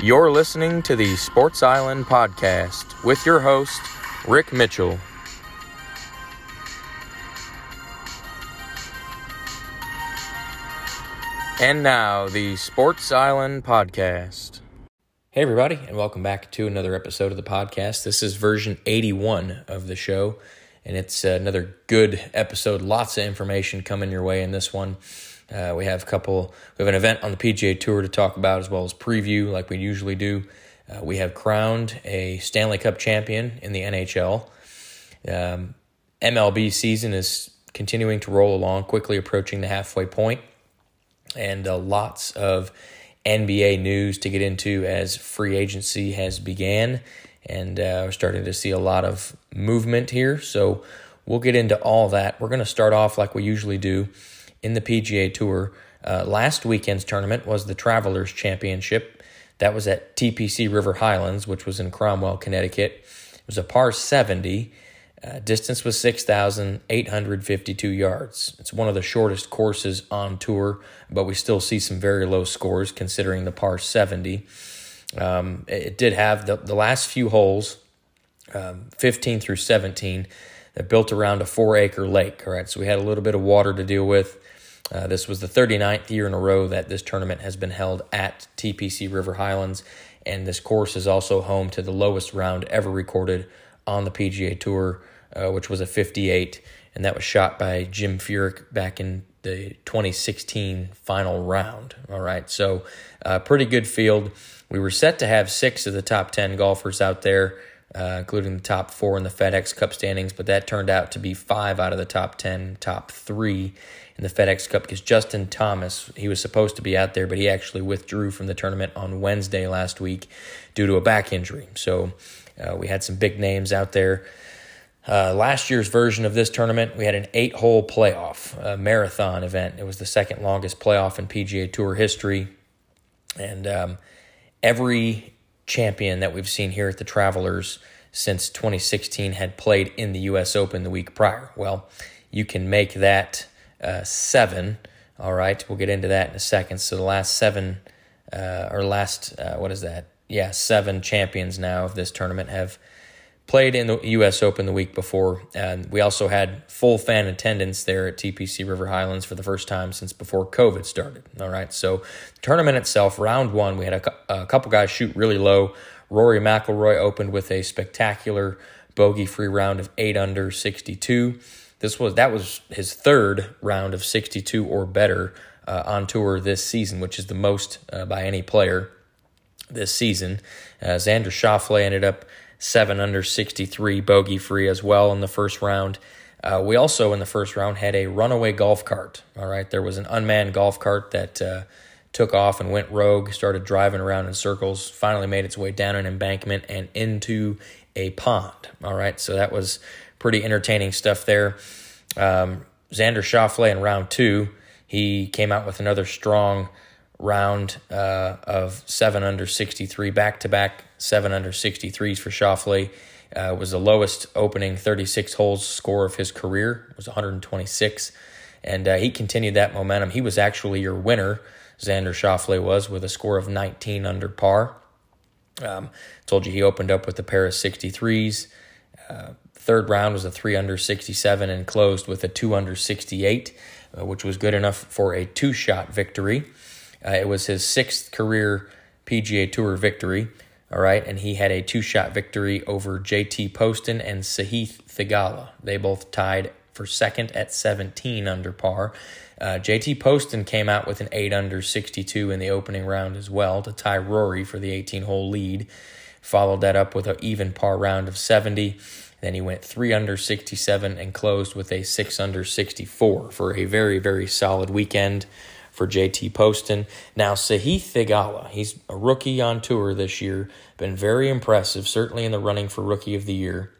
You're listening to the Sports Island podcast with your host, Rick Mitchell. And now, the Sports Island podcast. Hey, everybody, and welcome back to another episode of the podcast. This is version 81 of the show, and it's another good episode. Lots of information coming your way in this one. Uh, we have a couple. We have an event on the PGA Tour to talk about, as well as preview, like we usually do. Uh, we have crowned a Stanley Cup champion in the NHL. Um, MLB season is continuing to roll along, quickly approaching the halfway point and uh, lots of NBA news to get into as free agency has began, and uh, we're starting to see a lot of movement here. So we'll get into all that. We're going to start off like we usually do in the PGA Tour. Uh, last weekend's tournament was the Travelers Championship. That was at TPC River Highlands, which was in Cromwell, Connecticut. It was a par 70 uh, distance was 6,852 yards. It's one of the shortest courses on tour, but we still see some very low scores considering the par 70. Um, it did have the, the last few holes, um, 15 through 17, that built around a four acre lake. All right, so we had a little bit of water to deal with. Uh, this was the 39th year in a row that this tournament has been held at TPC River Highlands, and this course is also home to the lowest round ever recorded on the PGA Tour, uh, which was a 58, and that was shot by Jim Furyk back in the 2016 final round. All right, so uh, pretty good field. We were set to have six of the top 10 golfers out there, uh, including the top four in the FedEx Cup standings, but that turned out to be five out of the top 10, top three in the FedEx Cup because Justin Thomas, he was supposed to be out there, but he actually withdrew from the tournament on Wednesday last week due to a back injury. So uh, we had some big names out there. Uh, last year's version of this tournament, we had an eight hole playoff, a marathon event. It was the second longest playoff in PGA Tour history. And um, every champion that we've seen here at the Travelers since 2016 had played in the U.S. Open the week prior. Well, you can make that uh, seven. All right, we'll get into that in a second. So the last seven, uh, or last, uh, what is that? yeah, seven champions now of this tournament have played in the U.S. Open the week before. And we also had full fan attendance there at TPC River Highlands for the first time since before COVID started. All right, so the tournament itself, round one, we had a, a couple guys shoot really low. Rory McIlroy opened with a spectacular bogey-free round of eight under 62. This was that was his third round of 62 or better uh, on tour this season, which is the most uh, by any player this season. Uh, Xander Schauffele ended up seven under 63, bogey free as well in the first round. Uh, we also, in the first round, had a runaway golf cart. All right, there was an unmanned golf cart that uh, took off and went rogue, started driving around in circles, finally made its way down an embankment and into a pond. All right, so that was pretty entertaining stuff there. Um, Xander Schauffele in round two, he came out with another strong round uh, of seven under 63, back to back seven under 63s for Schauffele. Uh, was the lowest opening 36 holes score of his career. Was 126. And uh, he continued that momentum. He was actually your winner, Xander Schauffele was, with a score of 19 under par. Um, told you he opened up with a pair of 63s. Uh, third round was a 3 under 67 and closed with a 2 under 68, uh, which was good enough for a two shot victory. Uh, it was his sixth career PGA Tour victory. All right, and he had a two-shot victory over JT Poston and Sahith Theegala. They both tied for second at 17 under par. Uh, JT Poston came out with an 8 under 62 in the opening round as well to tie Rory for the 18 hole lead. Followed that up with an even par round of 70. Then he went 3 under 67 and closed with a 6 under 64 for a very, very solid weekend for JT Poston. Now, Sahith Theegala, he's a rookie on tour this year, been very impressive, certainly in the running for Rookie of the Year.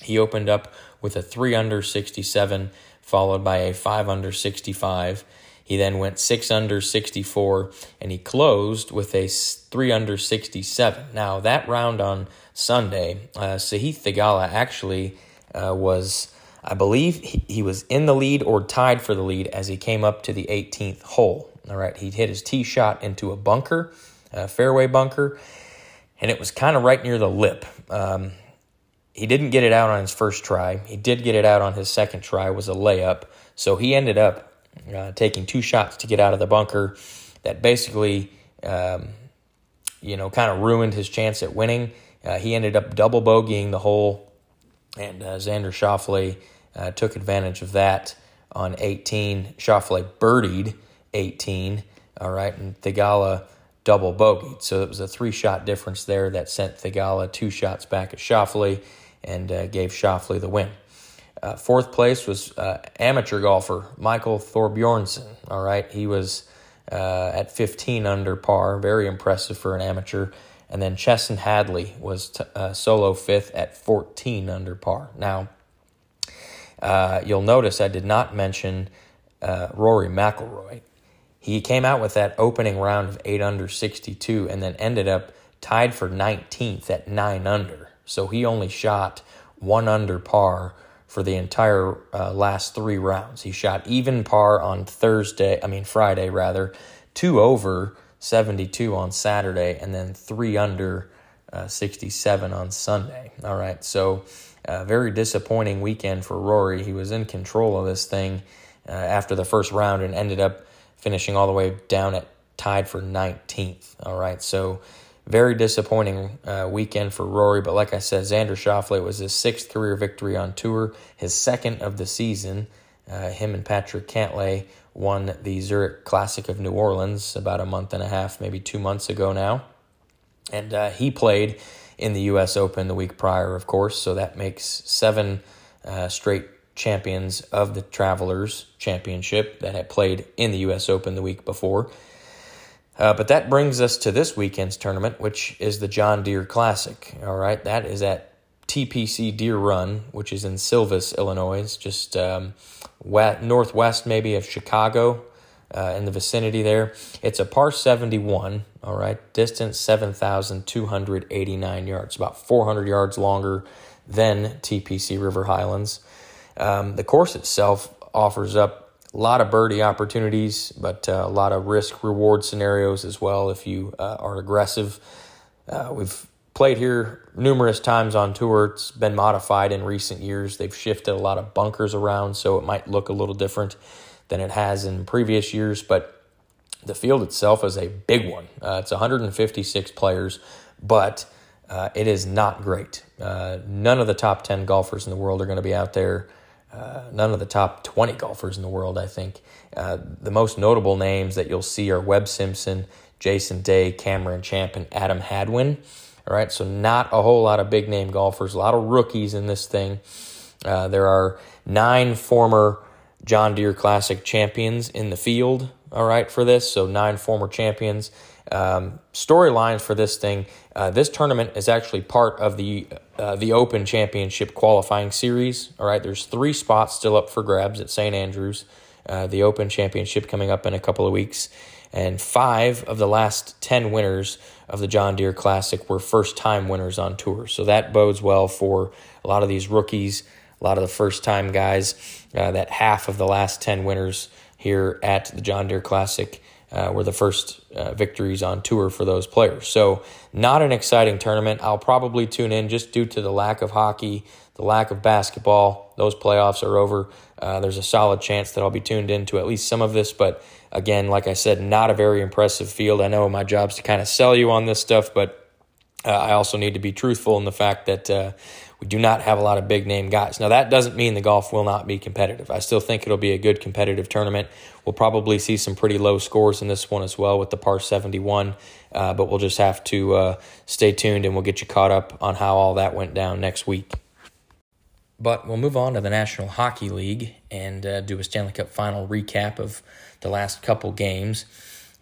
He opened up with a 3 under 67, followed by a 5 under 65. He then went 6 under 64, and he closed with a 3 under 67. Now, that round on Sunday, uh, Sahith Theegala actually uh, was I believe he, he was in the lead or tied for the lead as he came up to the 18th hole. All right, he hit his tee shot into a bunker, a fairway bunker, and it was kind of right near the lip. Um, he didn't get it out on his first try. He did get it out on his second try. Was a layup. So he ended up uh, taking two shots to get out of the bunker. That basically, um, you know, kind of ruined his chance at winning. Uh, he ended up double bogeying the hole and uh, Xander Schauffele uh, took advantage of that on 18. Schauffele birdied 18, all right, and Theegala double bogeyed. So it was a three shot difference there that sent Theegala two shots back at Schauffele and uh, gave Schauffele the win. Uh, fourth place was uh, amateur golfer Michael Thorbjornsen. All right, he was uh, at 15 under par, very impressive for an amateur. And then Chesson Hadley was t- uh, solo fifth at 14 under par. Now, uh, you'll notice I did not mention uh, Rory McIlroy. He came out with that opening round of 8 under 62 and then ended up tied for 19th at 9 under. So he only shot 1 under par for the entire uh, last three rounds. He shot even par on Thursday, I mean Friday rather, 2 over 72 on Saturday, and then three under uh, 67 on Sunday. All right, so uh, very disappointing weekend for Rory. He was in control of this thing uh, after the first round and ended up finishing all the way down at tied for 19th. All right, so very disappointing uh, weekend for Rory. But like I said, Xander Schauffele was his sixth career victory on tour, his second of the season. Uh, him and Patrick Cantlay won the Zurich Classic of New Orleans about a month and a half, maybe two months ago now. And uh, he played in the U.S. Open the week prior, of course, so that makes seven uh, straight champions of the Travelers Championship that had played in the U.S. Open the week before. Uh, but that brings us to this weekend's tournament, which is the John Deere Classic. All right, that is at TPC Deer Run, which is in Silvis, Illinois, just um, west, northwest maybe of Chicago, uh, in the vicinity there. It's a par 71, all right, distance 7,289 yards, about 400 yards longer than TPC River Highlands. Um, the course itself offers up a lot of birdie opportunities, but uh, a lot of risk reward scenarios as well if you uh, are aggressive. Uh, we've played here numerous times on tour. It's been modified in recent years. They've shifted a lot of bunkers around, so it might look a little different than it has in previous years. But the field itself is a big one. Uh, it's 156 players, but uh, it is not great. Uh, none of the top 10 golfers in the world are going to be out there. Uh, none of the top 20 golfers in the world, I think. Uh, the most notable names that you'll see are Webb Simpson, Jason Day, Cameron Champ, and Adam Hadwin. All right, so not a whole lot of big name golfers, a lot of rookies in this thing. Uh, there are nine former John Deere Classic champions in the field. All right, for this, so nine former champions. Um, storylines for this thing. Uh, this tournament is actually part of the uh, the Open Championship qualifying series. All right, there's three spots still up for grabs at St Andrews. Uh, the Open Championship coming up in a couple of weeks and five of the last 10 winners of the John Deere Classic were first time winners on tour. So that bodes well for a lot of these rookies, a lot of the first time guys. Uh, that half of the last 10 winners here at the John Deere Classic uh, were the first uh, victories on tour for those players. So, not an exciting tournament. I'll probably tune in just due to the lack of hockey, the lack of basketball. Those playoffs are over. Uh, there's a solid chance that I'll be tuned into at least some of this, but Again, like I said, not a very impressive field. I know my job's to kind of sell you on this stuff, but uh, I also need to be truthful in the fact that uh, we do not have a lot of big name guys. Now, that doesn't mean the golf will not be competitive. I still think it'll be a good competitive tournament. We'll probably see some pretty low scores in this one as well with the par 71, uh, but we'll just have to uh, stay tuned and we'll get you caught up on how all that went down next week. But we'll move on to the National Hockey League and uh, do a Stanley Cup final recap of the last couple games.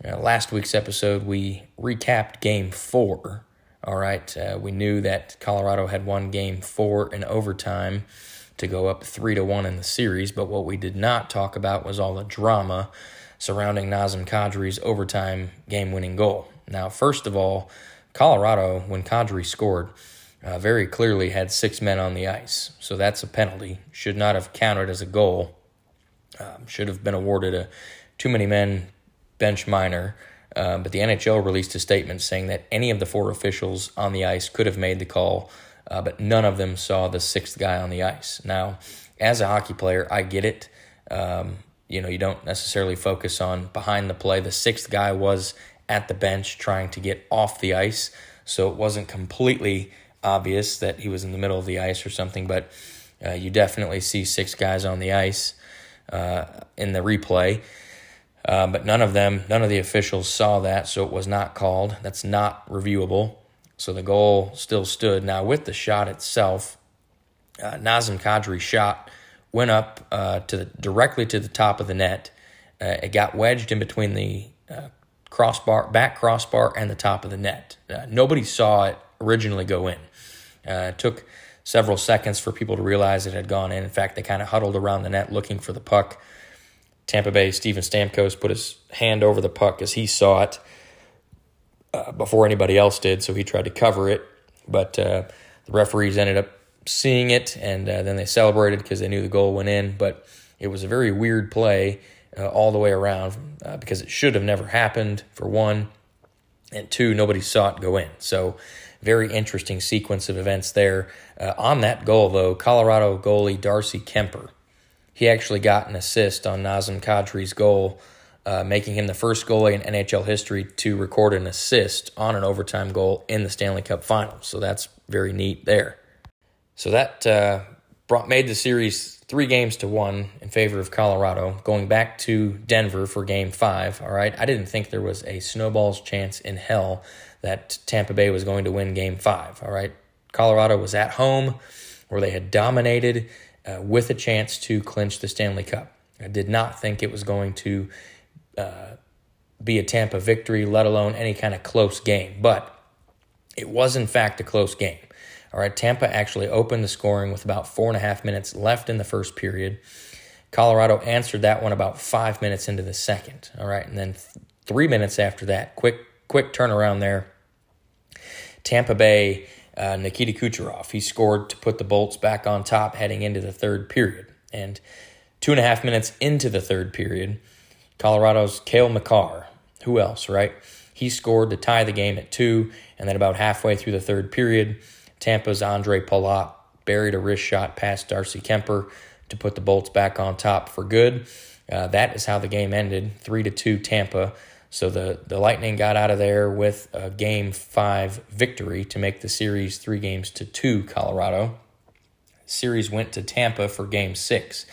Uh, last week's episode, we recapped game four. All right, uh, we knew that Colorado had won game four in overtime to go up three to one in the series, but what we did not talk about was all the drama surrounding Nazem Kadri's overtime game winning goal. Now, first of all, Colorado, when Kadri scored, uh, very clearly had six men on the ice. So that's a penalty. Should not have counted as a goal. Um, should have been awarded a too many men bench minor. Um, but the NHL released a statement saying that any of the four officials on the ice could have made the call, uh, but none of them saw the sixth guy on the ice. Now, as a hockey player, I get it. Um, you know, you don't necessarily focus on behind the play. The sixth guy was at the bench trying to get off the ice, so it wasn't completely obvious that he was in the middle of the ice or something, but uh, you definitely see six guys on the ice uh, in the replay. Uh, but none of them, none of the officials saw that, so it was not called. That's not reviewable. So the goal still stood. Now, with the shot itself, uh, Nazem Kadri shot went up uh, to the, directly to the top of the net. Uh, it got wedged in between the uh, crossbar, back crossbar, and the top of the net. Uh, nobody saw it originally go in. Uh, it took several seconds for people to realize it had gone in. In fact, they kind of huddled around the net looking for the puck. Tampa Bay Steven Stamkos put his hand over the puck as he saw it uh, before anybody else did, so he tried to cover it. But uh, the referees ended up seeing it, and uh, then they celebrated because they knew the goal went in. But it was a very weird play uh, all the way around uh, because it should have never happened, for one, and two, nobody saw it go in. So, very interesting sequence of events there. Uh, on that goal, though, Colorado goalie Darcy Kuemper, he actually got an assist on Nazem Kadri's goal, uh, making him the first goalie in NHL history to record an assist on an overtime goal in the Stanley Cup Finals. So that's very neat there. So that uh, brought made the series three games to one in favor of Colorado, going back to Denver for game five. All right. I didn't think there was a snowball's chance in hell that Tampa Bay was going to win game five. All right. Colorado was at home where they had dominated uh, with a chance to clinch the Stanley Cup. I did not think it was going to uh, be a Tampa victory, let alone any kind of close game. But it was, in fact, a close game. All right, Tampa actually opened the scoring with about four and a half minutes left in the first period. Colorado answered that one about five minutes into the second. All right, and then th- three minutes after that, quick quick turnaround there. Tampa Bay, uh, Nikita Kucherov, he scored to put the Bolts back on top heading into the third period. And two and a half minutes into the third period, Colorado's Cale Makar, who else, right? He scored to tie the game at two, and then about halfway through the third period, Tampa's Andre Palat buried a wrist shot past Darcy Kuemper to put the Bolts back on top for good. Uh, that is how the game ended, three to two Tampa. So the the Lightning got out of there with a game five victory to make the series three games to two Colorado. Series went to Tampa for game six,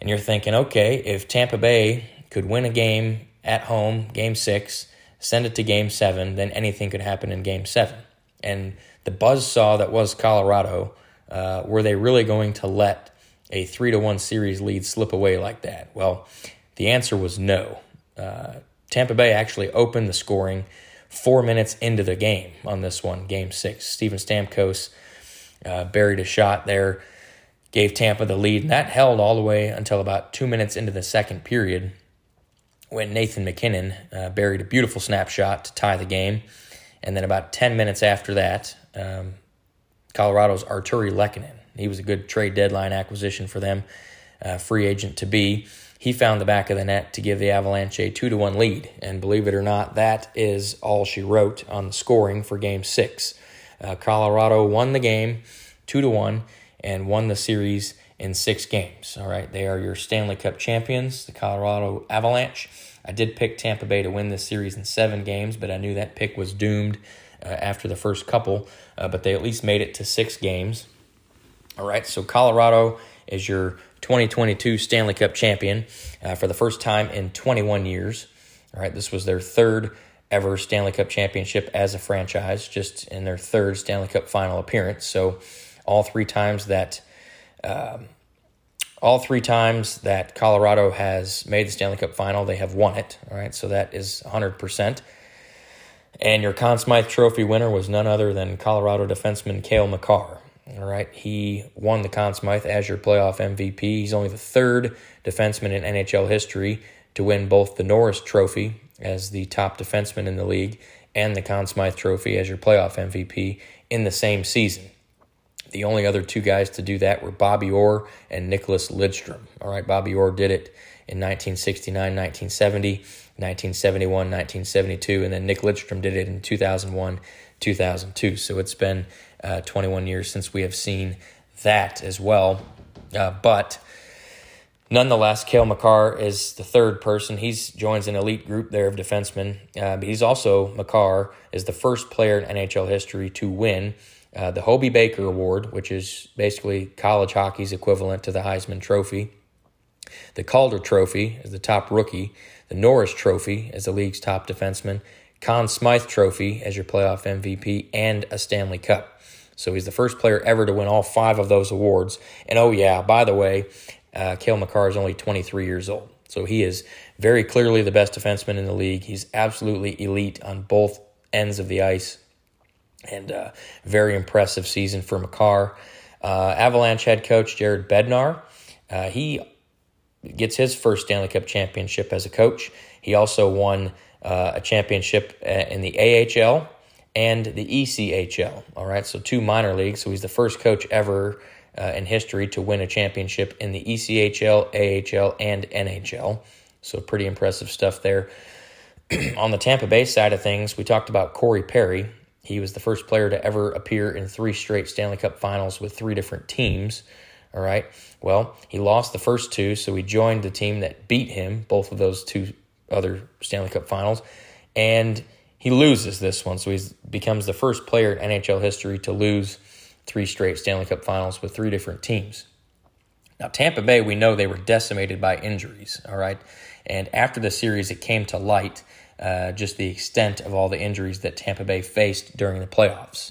and you're thinking, okay, if Tampa Bay could win a game at home, game six, send it to game seven, then anything could happen in game seven. And the buzz saw that was Colorado, uh, were they really going to let a three to one series lead slip away like that? Well, the answer was no. Uh, Tampa Bay actually opened the scoring four minutes into the game on this one, game six. Steven Stamkos uh, buried a shot there, gave Tampa the lead, and that held all the way until about two minutes into the second period when Nathan MacKinnon uh, buried a beautiful snapshot to tie the game. And then about 10 minutes after that, um, Colorado's Artturi Lehkonen. He was a good trade deadline acquisition for them, uh, free agent to be. He found the back of the net to give the Avalanche a two to one lead, and believe it or not, that is all she wrote on the scoring for Game Six. Uh, Colorado won the game two to one and won the series in six games. All right, they are your Stanley Cup champions, the Colorado Avalanche. I did pick Tampa Bay to win this series in seven games, but I knew that pick was doomed uh, after the first couple, uh, but they at least made it to six games. All right, so Colorado is your 2022 Stanley Cup champion uh, for the first time in 21 years. All right, this was their third ever Stanley Cup championship as a franchise, just in their third Stanley Cup final appearance. So, all three times that Um, all three times that Colorado has made the Stanley Cup final, they have won it. All right, so that is 100%. And your Conn Smythe Trophy winner was none other than Colorado defenseman Cale Makar. All right, he won the Conn Smythe as your playoff MVP. He's only the third defenseman in NHL history to win both the Norris Trophy as the top defenseman in the league and the Conn Smythe Trophy as your playoff MVP in the same season. The only other two guys to do that were Bobby Orr and Nicholas Lidstrom. All right, Bobby Orr did it in 1969, 1970, 1971, 1972, and then Nick Lidstrom did it in 2001, 2002. So it's been uh, 21 years since we have seen that as well. Uh, but nonetheless, Cale Makar is the third person. He joins an elite group there of defensemen. Uh, but he's also, Makar is the first player in NHL history to win uh, the Hobey Baker Award, which is basically college hockey's equivalent to the Heisman Trophy. The Calder Trophy is the top rookie. The Norris Trophy is the league's top defenseman. Conn Smythe Trophy as your playoff MVP, and a Stanley Cup. So he's the first player ever to win all five of those awards. And oh, yeah, by the way, uh, Cale Makar is only 23 years old. So he is very clearly the best defenseman in the league. He's absolutely elite on both ends of the ice. And uh, very impressive season for Makar. Uh, Avalanche head coach Jared Bednar, uh, he gets his first Stanley Cup championship as a coach. He also won uh, a championship uh, in the AHL and the ECHL. All right, so two minor leagues. So he's the first coach ever uh, in history to win a championship in the ECHL, AHL, and NHL. So pretty impressive stuff there. On the Tampa Bay side of things, we talked about Corey Perry. He was the first player to ever appear in three straight Stanley Cup finals with three different teams. All right. Well, he lost the first two, so he joined the team that beat him, both of those two other Stanley Cup finals. And he loses this one, so he becomes the first player in NHL history to lose three straight Stanley Cup finals with three different teams. Now, Tampa Bay, we know they were decimated by injuries, all right? And after the series, it came to light uh, just the extent of all the injuries that Tampa Bay faced during the playoffs.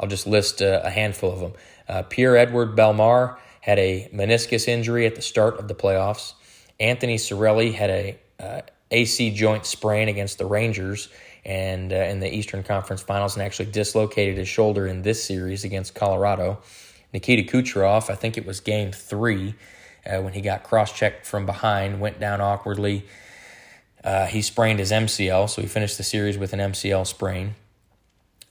I'll just list uh, a handful of them. Uh, Pierre-Edouard Bellemare had a meniscus injury at the start of the playoffs. Anthony Cirelli had a uh, AC joint sprain against the Rangers and uh, in the Eastern Conference Finals, and actually dislocated his shoulder in this series against Colorado. Nikita Kucherov, I think it was Game Three, uh, when he got cross-checked from behind, went down awkwardly. Uh, he sprained his MCL, so he finished the series with an MCL sprain.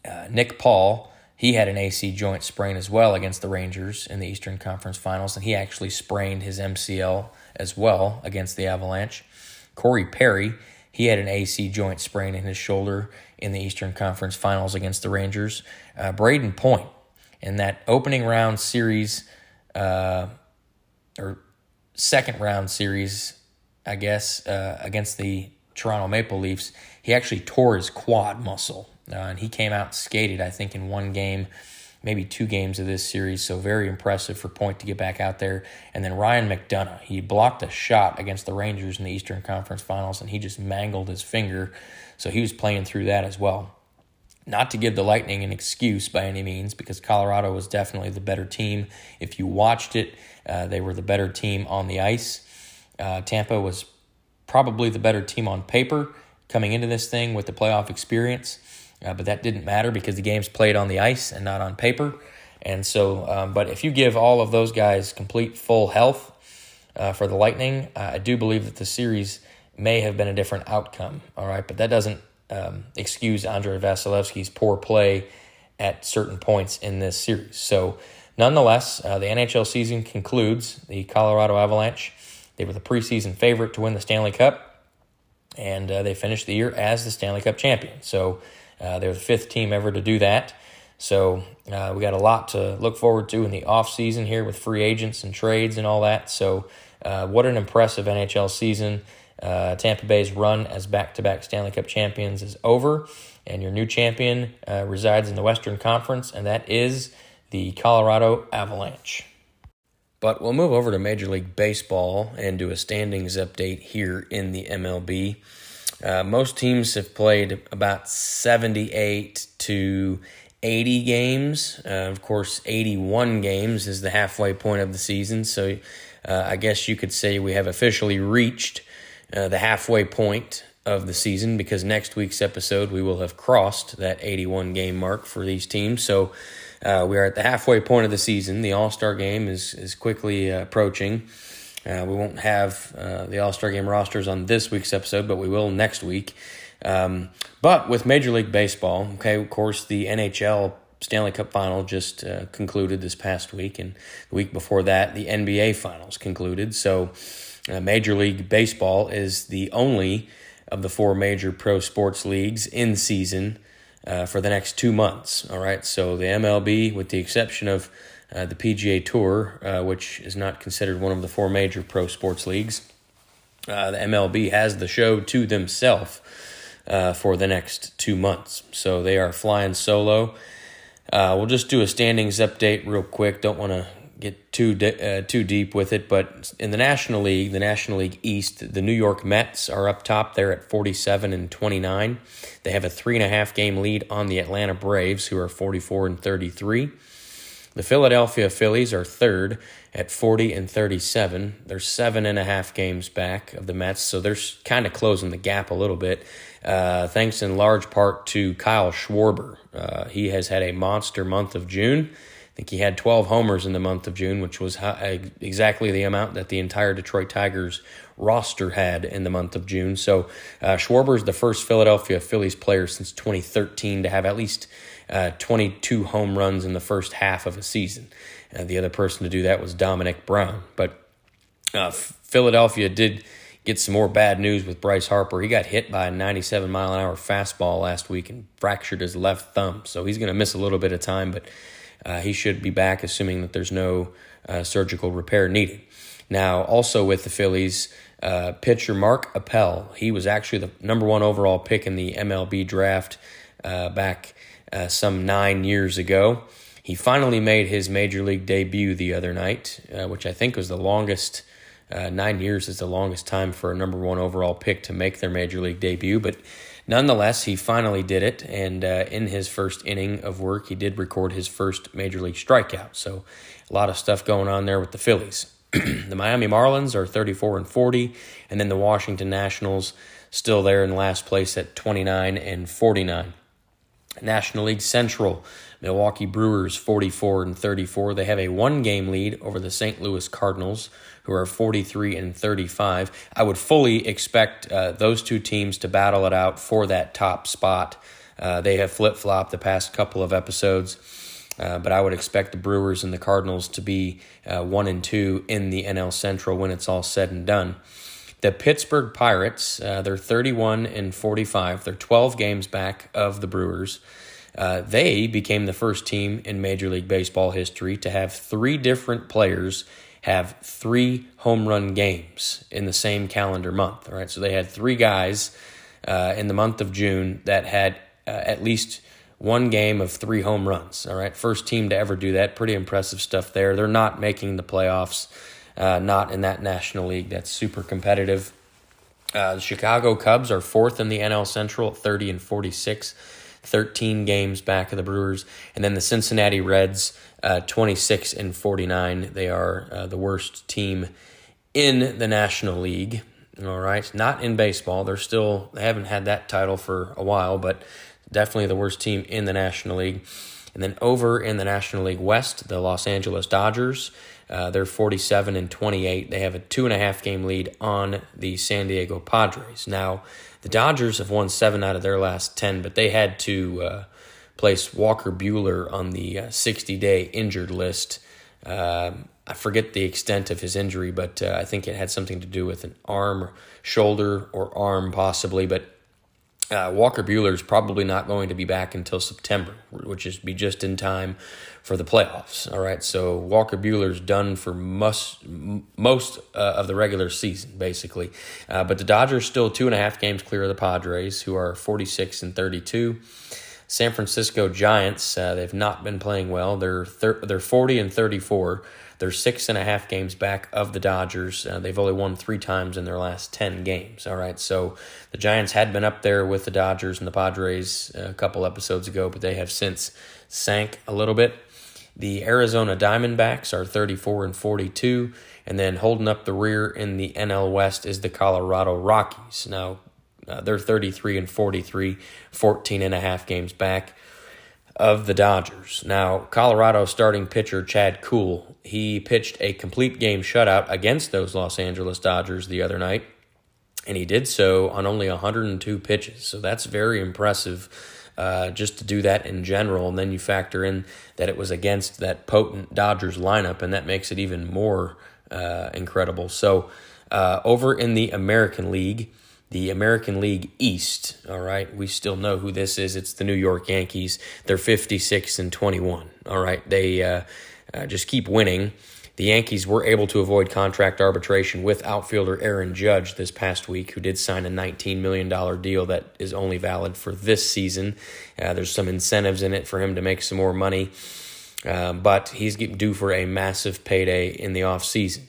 Uh, Nick Paul, he had an AC joint sprain as well against the Rangers in the Eastern Conference Finals, and he actually sprained his MCL as well against the Avalanche. Corey Perry, he had an AC joint sprain in his shoulder in the Eastern Conference Finals against the Rangers. Uh, Brayden Point, in that opening round series, uh, or second round series, I guess, uh, against the Toronto Maple Leafs, he actually tore his quad muscle. Uh, and he came out skated, I think, in one game maybe two games of this series. So very impressive for Point to get back out there. And then Ryan McDonagh, he blocked a shot against the Rangers in the Eastern Conference Finals, and he just mangled his finger. So he was playing through that as well. Not to give the Lightning an excuse by any means, because Colorado was definitely the better team. If you watched it, uh, they were the better team on the ice. Uh, Tampa was probably the better team on paper coming into this thing with the playoff experience. Uh, but that didn't matter because the game's played on the ice and not on paper. And so, um, but if you give all of those guys complete full health uh, for the Lightning, uh, I do believe that the series may have been a different outcome. All right, but that doesn't um, excuse Andrei Vasilevskiy's poor play at certain points in this series. So, nonetheless, uh, the NHL season concludes. The Colorado Avalanche, they were the preseason favorite to win the Stanley Cup, and uh, they finished the year as the Stanley Cup champion. So, uh, they're the fifth team ever to do that. So uh, we got a lot to look forward to in the off season here with free agents and trades and all that. So uh, what an impressive NHL season. Uh, Tampa Bay's run as back-to-back Stanley Cup champions is over, and your new champion uh, resides in the Western Conference, and that is the Colorado Avalanche. But we'll move over to Major League Baseball and do a standings update here in the MLB. Uh, most teams have played about 78 to 80 games. Uh, of course, 81 games is the halfway point of the season. So uh, I guess you could say we have officially reached uh, the halfway point of the season because next week's episode we will have crossed that 81 game mark for these teams. So uh, we are at the halfway point of the season. The All Star game is is quickly uh, approaching. Uh, we won't have uh, the All Star game rosters on this week's episode, but we will next week. Um, but with Major League Baseball, okay, of course, the NHL Stanley Cup final just uh, concluded this past week, and the week before that, the NBA finals concluded. So, uh, Major League Baseball is the only of the four major pro sports leagues in season uh, for the next two months. All right, so the MLB, with the exception of uh, the PGA Tour, uh, which is not considered one of the four major pro sports leagues, uh, the MLB has the show to themselves uh, for the next two months. So they are flying solo. Uh, we'll just do a standings update real quick. Don't want to get too de- too deep with it, but in the National League, the National League East, the New York Mets are up top. They're at forty seven and twenty nine. They have a three and a half game lead on the Atlanta Braves, who are forty four and thirty three. The Philadelphia Phillies are third at 40 and 37. They're seven and a half games back of the Mets, so they're kind of closing the gap a little bit, uh, thanks in large part to Kyle Schwarber. Uh, he has had a monster month of June. I think he had 12 homers in the month of June, which was exactly the amount that the entire Detroit Tigers roster had in the month of June. So uh, Schwarber is the first Philadelphia Phillies player since 2013 to have at least uh, 22 home runs in the first half of a season. Uh, the other person to do that was Domonic Brown. But uh, Philadelphia did get some more bad news with Bryce Harper. He got hit by a 97 mile an hour fastball last week and fractured his left thumb. So he's going to miss a little bit of time, but uh, he should be back, assuming that there's no uh, surgical repair needed. Now, also with the Phillies, uh, pitcher Mark Appel, he was actually the number one overall pick in the MLB draft uh, back uh, some nine years ago. He finally made his major league debut the other night, uh, which I think was the longest. nine years is the longest time for a number one overall pick to make their major league debut, but Nonetheless, he finally did it, and uh, in his first inning of work, he did record his first major league strikeout. So, a lot of stuff going on there with the Phillies. the Miami Marlins are 34 and 40, and then the Washington Nationals still there in last place at 29 and 49. National League Central, Milwaukee Brewers 44 and 34. They have a one game lead over the St. Louis Cardinals, who are 43 and 35. I would fully expect uh, those two teams to battle it out for that top spot. Uh, they have flip flopped the past couple of episodes. Uh, but I would expect the Brewers and the Cardinals to be uh, one and two in the NL Central when it's all said and done. The Pittsburgh Pirates, uh, they're 31 and 45. They're 12 games back of the Brewers. Uh, they became the first team in Major League Baseball history to have three different players have three home run games in the same calendar month. All right, so they had three guys uh, in the month of June that had uh, at least one game of three home runs. All right, first team to ever do that. Pretty impressive stuff there. They're not making the playoffs, uh, not in that National League that's super competitive. Uh, the Chicago Cubs are fourth in the NL Central at 30 and 46. 13 games back of the Brewers. And then the Cincinnati Reds, uh, 26 and 49. They are uh, the worst team in the National League. All right, not in baseball. They're still they haven't had that title for a while, but definitely the worst team in the National League. And then over in the National League West, the Los Angeles Dodgers, uh, they're 47 and 28. They have a two and a half game lead on the San Diego Padres. Now, the Dodgers have won seven out of their last 10, but they had to uh, place Walker Buehler on the 60 uh, day injured list. Uh, I forget the extent of his injury, but uh, I think it had something to do with an arm, shoulder, or arm possibly. But uh, Walker Buehler is probably not going to be back until September, which is be just in time for the playoffs. All right, so Walker Buehler's done for most most uh, of the regular season, basically. Uh, but the Dodgers still two and a half games clear of the Padres, who are forty six and thirty two. San Francisco Giants, uh, they've not been playing well. They're thir- they're forty and thirty four. They're six and a half games back of the Dodgers. Uh, they've only won three times in their last 10 games. All right. So the Giants had been up there with the Dodgers and the Padres a couple episodes ago, but they have since sank a little bit. The Arizona Diamondbacks are 34 and 42. And then holding up the rear in the NL West is the Colorado Rockies. Now, uh, they're 33 and 43, 14 and a half games back of the Dodgers. Now, Colorado starting pitcher Chad Kuhl, he pitched a complete game shutout against those Los Angeles Dodgers the other night, and he did so on only 102 pitches. So that's very impressive. Uh, just to do that in general, and then you factor in that it was against that potent Dodgers lineup, and that makes it even more uh, incredible. So, uh, over in the American League, the American League East. All right, we still know who this is. It's the New York Yankees. They're 56 and 21. All right, they uh, uh, just keep winning. The Yankees were able to avoid contract arbitration with outfielder Aaron Judge this past week, who did sign a $19 million deal that is only valid for this season. Uh, there's some incentives in it for him to make some more money, uh, but he's due for a massive payday in the offseason.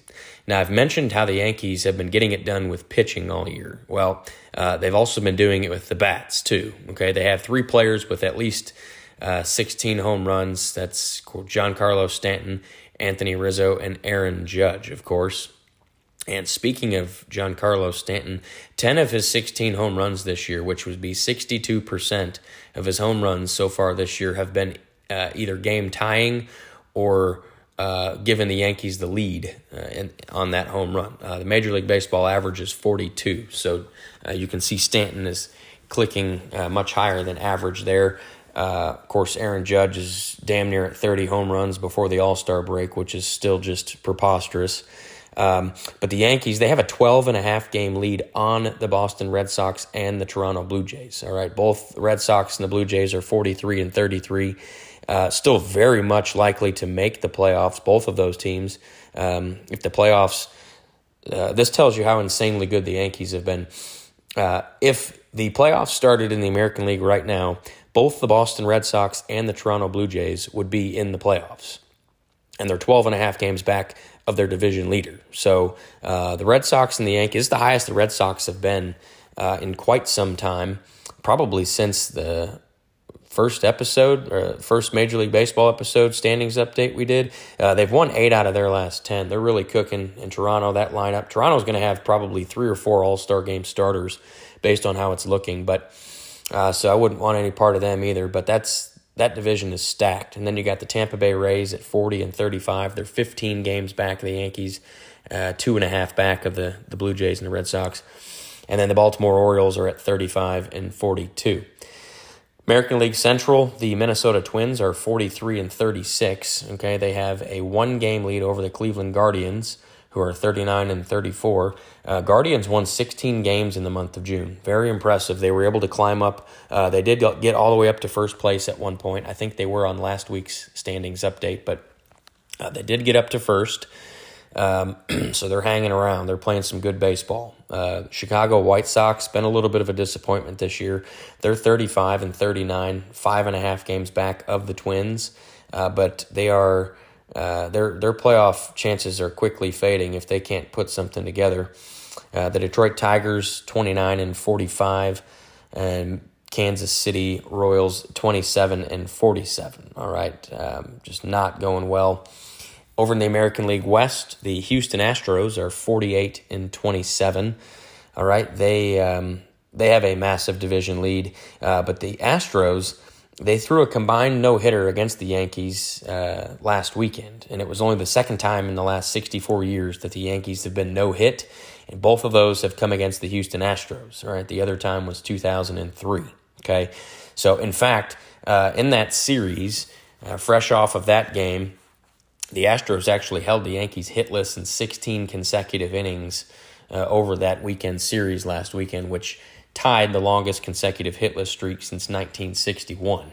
Now, I've mentioned how the Yankees have been getting it done with pitching all year. Well, uh, they've also been doing it with the bats, too. Okay, they have three players with at least uh, 16 home runs. That's Giancarlo Stanton, Anthony Rizzo, and Aaron Judge, of course. And speaking of Giancarlo Stanton, 10 of his 16 home runs this year, which would be 62% of his home runs so far this year, have been uh, either game tying or uh, given the Yankees the lead uh, in, on that home run. Uh, the Major League Baseball average is 42, so uh, you can see Stanton is clicking uh, much higher than average there. Uh, of course, Aaron Judge is damn near at 30 home runs before the All Star break, which is still just preposterous. Um, but the Yankees, they have a 12 and a half game lead on the Boston Red Sox and the Toronto Blue Jays. All right, both Red Sox and the Blue Jays are 43 and 33. Uh, still very much likely to make the playoffs, both of those teams. Um, if the playoffs, uh, this tells you how insanely good the Yankees have been. Uh, if the playoffs started in the American League right now, both the Boston Red Sox and the Toronto Blue Jays would be in the playoffs. And they're 12 and a half games back of their division leader. So uh, the Red Sox and the Yankees, is the highest the Red Sox have been uh, in quite some time, probably since the first episode or first Major League Baseball episode standings update we did. Uh, they've won eight out of their last 10. They're really cooking in Toronto, that lineup. Toronto's going to have probably three or four All Star game starters based on how it's looking. But uh, so I wouldn't want any part of them either. But that's that division is stacked. And then you got the Tampa Bay Rays at 40 and 35. They're 15 games back of the Yankees, uh, two and a half back of the, the Blue Jays and the Red Sox. And then the Baltimore Orioles are at 35 and 42. American League Central, the Minnesota Twins are 43 and 36. Okay, they have a one game lead over the Cleveland Guardians, who are 39 and 34. Uh, Guardians won 16 games in the month of June. Very impressive. They were able to climb up. Uh, they did get all the way up to first place at one point. I think they were on last week's standings update, but uh, they did get up to first. Um, so they're hanging around. They're playing some good baseball. Uh, Chicago White Sox been a little bit of a disappointment this year. They're 35 and 39, five and a half games back of the Twins, uh, but they are uh, their their playoff chances are quickly fading if they can't put something together. Uh, the Detroit Tigers 29 and 45, and Kansas City Royals 27 and 47. All right, um, just not going well. Over in the American League West, the Houston Astros are 48 and 27. All right, they um, they have a massive division lead, uh, but the Astros they threw a combined no hitter against the Yankees uh, last weekend, and it was only the second time in the last 64 years that the Yankees have been no hit, and both of those have come against the Houston Astros. Right, the other time was 2003. Okay, so in fact, uh, in that series, uh, fresh off of that game the Astros actually held the Yankees hitless in 16 consecutive innings uh, over that weekend series last weekend, which tied the longest consecutive hitless streak since 1961.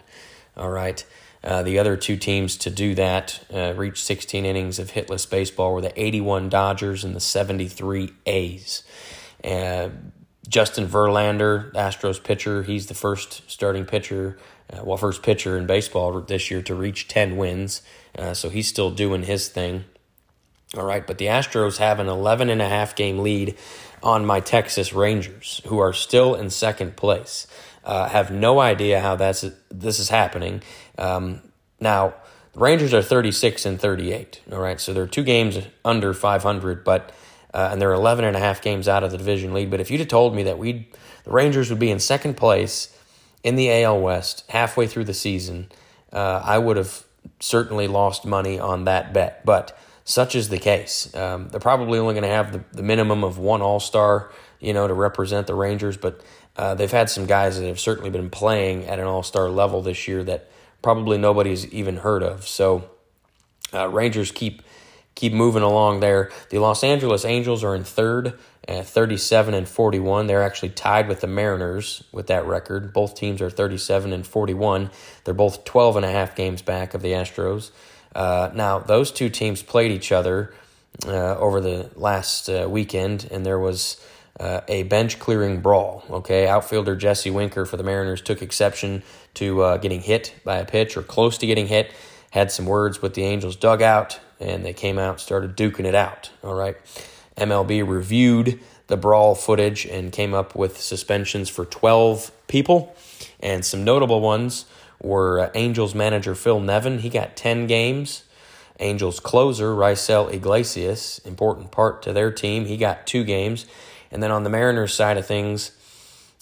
All right. Uh, the other two teams to do that uh, reached 16 innings of hitless baseball were the 81 Dodgers and the 73 A's. Uh, Justin Verlander, Astros pitcher, he's the first starting pitcher, uh, well, first pitcher in baseball this year to reach 10 wins. Uh, so he's still doing his thing. All right, but the Astros have an 11 and a half game lead on my Texas Rangers, who are still in second place. Uh, have no idea how that's this is happening. Um, now, the Rangers are 36 and 38. All right, so they're two games under 500, but uh, and they're 11 and a half games out of the division lead. But if you'd have told me that we the Rangers would be in second place in the AL West halfway through the season, uh, I would have certainly lost money on that bet. But such is the case. Um, they're probably only going to have the, the minimum of one All Star, you know, to represent the Rangers, but uh, they've had some guys that have certainly been playing at an All Star level this year that probably nobody's even heard of. So uh, Rangers keep keep moving along there. The Los Angeles Angels are in third at 37 and 41. They're actually tied with the Mariners with that record. Both teams are 37 and 41. They're both 12 and a half games back of the Astros. Uh, now, those two teams played each other uh, over the last uh, weekend, and there was uh, a bench clearing brawl. Okay, outfielder Jesse Winker for the Mariners took exception to uh, getting hit by a pitch or close to getting hit. Had some words with the Angels dugout, and they came out started duking it out. All right, MLB reviewed the brawl footage and came up with suspensions for 12 people, and some notable ones were uh, Angels manager Phil Nevin. He got 10 games. Angels closer Raisel Iglesias, important part to their team. He got two games. And then on the Mariners side of things,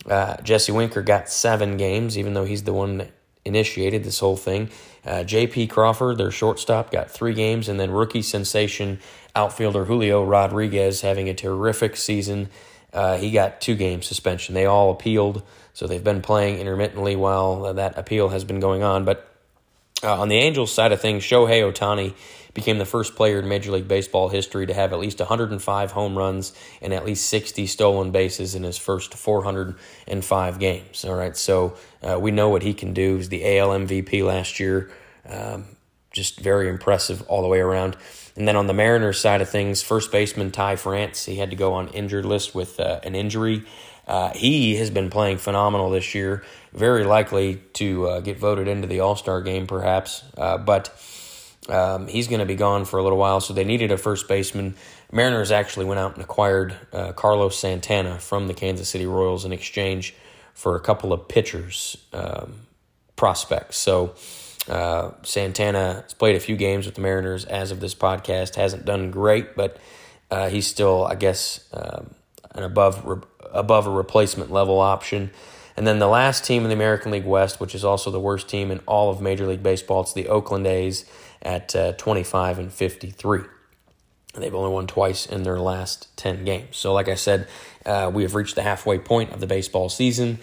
uh, Jesse Winker got seven games, even though he's the one that initiated this whole thing. Uh, J.P. Crawford, their shortstop, got three games. And then rookie sensation outfielder Julio Rodriguez having a terrific season. Uh, he got two game suspension. They all appealed. So they've been playing intermittently while that appeal has been going on. But uh, on the Angels side of things, Shohei Ohtani became the first player in Major League Baseball history to have at least 105 home runs and at least 60 stolen bases in his first 405 games. All right, so uh, we know what he can do. He's the AL MVP last year. Um, just very impressive all the way around. And then on the Mariners side of things, first baseman Ty France, he had to go on injured list with uh, an injury. Uh, he has been playing phenomenal this year, very likely to uh, get voted into the All Star game, perhaps. Uh, but um, he's going to be gone for a little while, so they needed a first baseman. Mariners actually went out and acquired uh, Carlos Santana from the Kansas City Royals in exchange for a couple of pitchers um, prospects. So uh, Santana has played a few games with the Mariners as of this podcast, hasn't done great, but uh, he's still, I guess, um, an above above a replacement level option. And then the last team in the American League West, which is also the worst team in all of Major League Baseball, it's the Oakland A's at uh, 25 and 53. They've only won twice in their last 10 games. So, like I said, uh, we have reached the halfway point of the baseball season.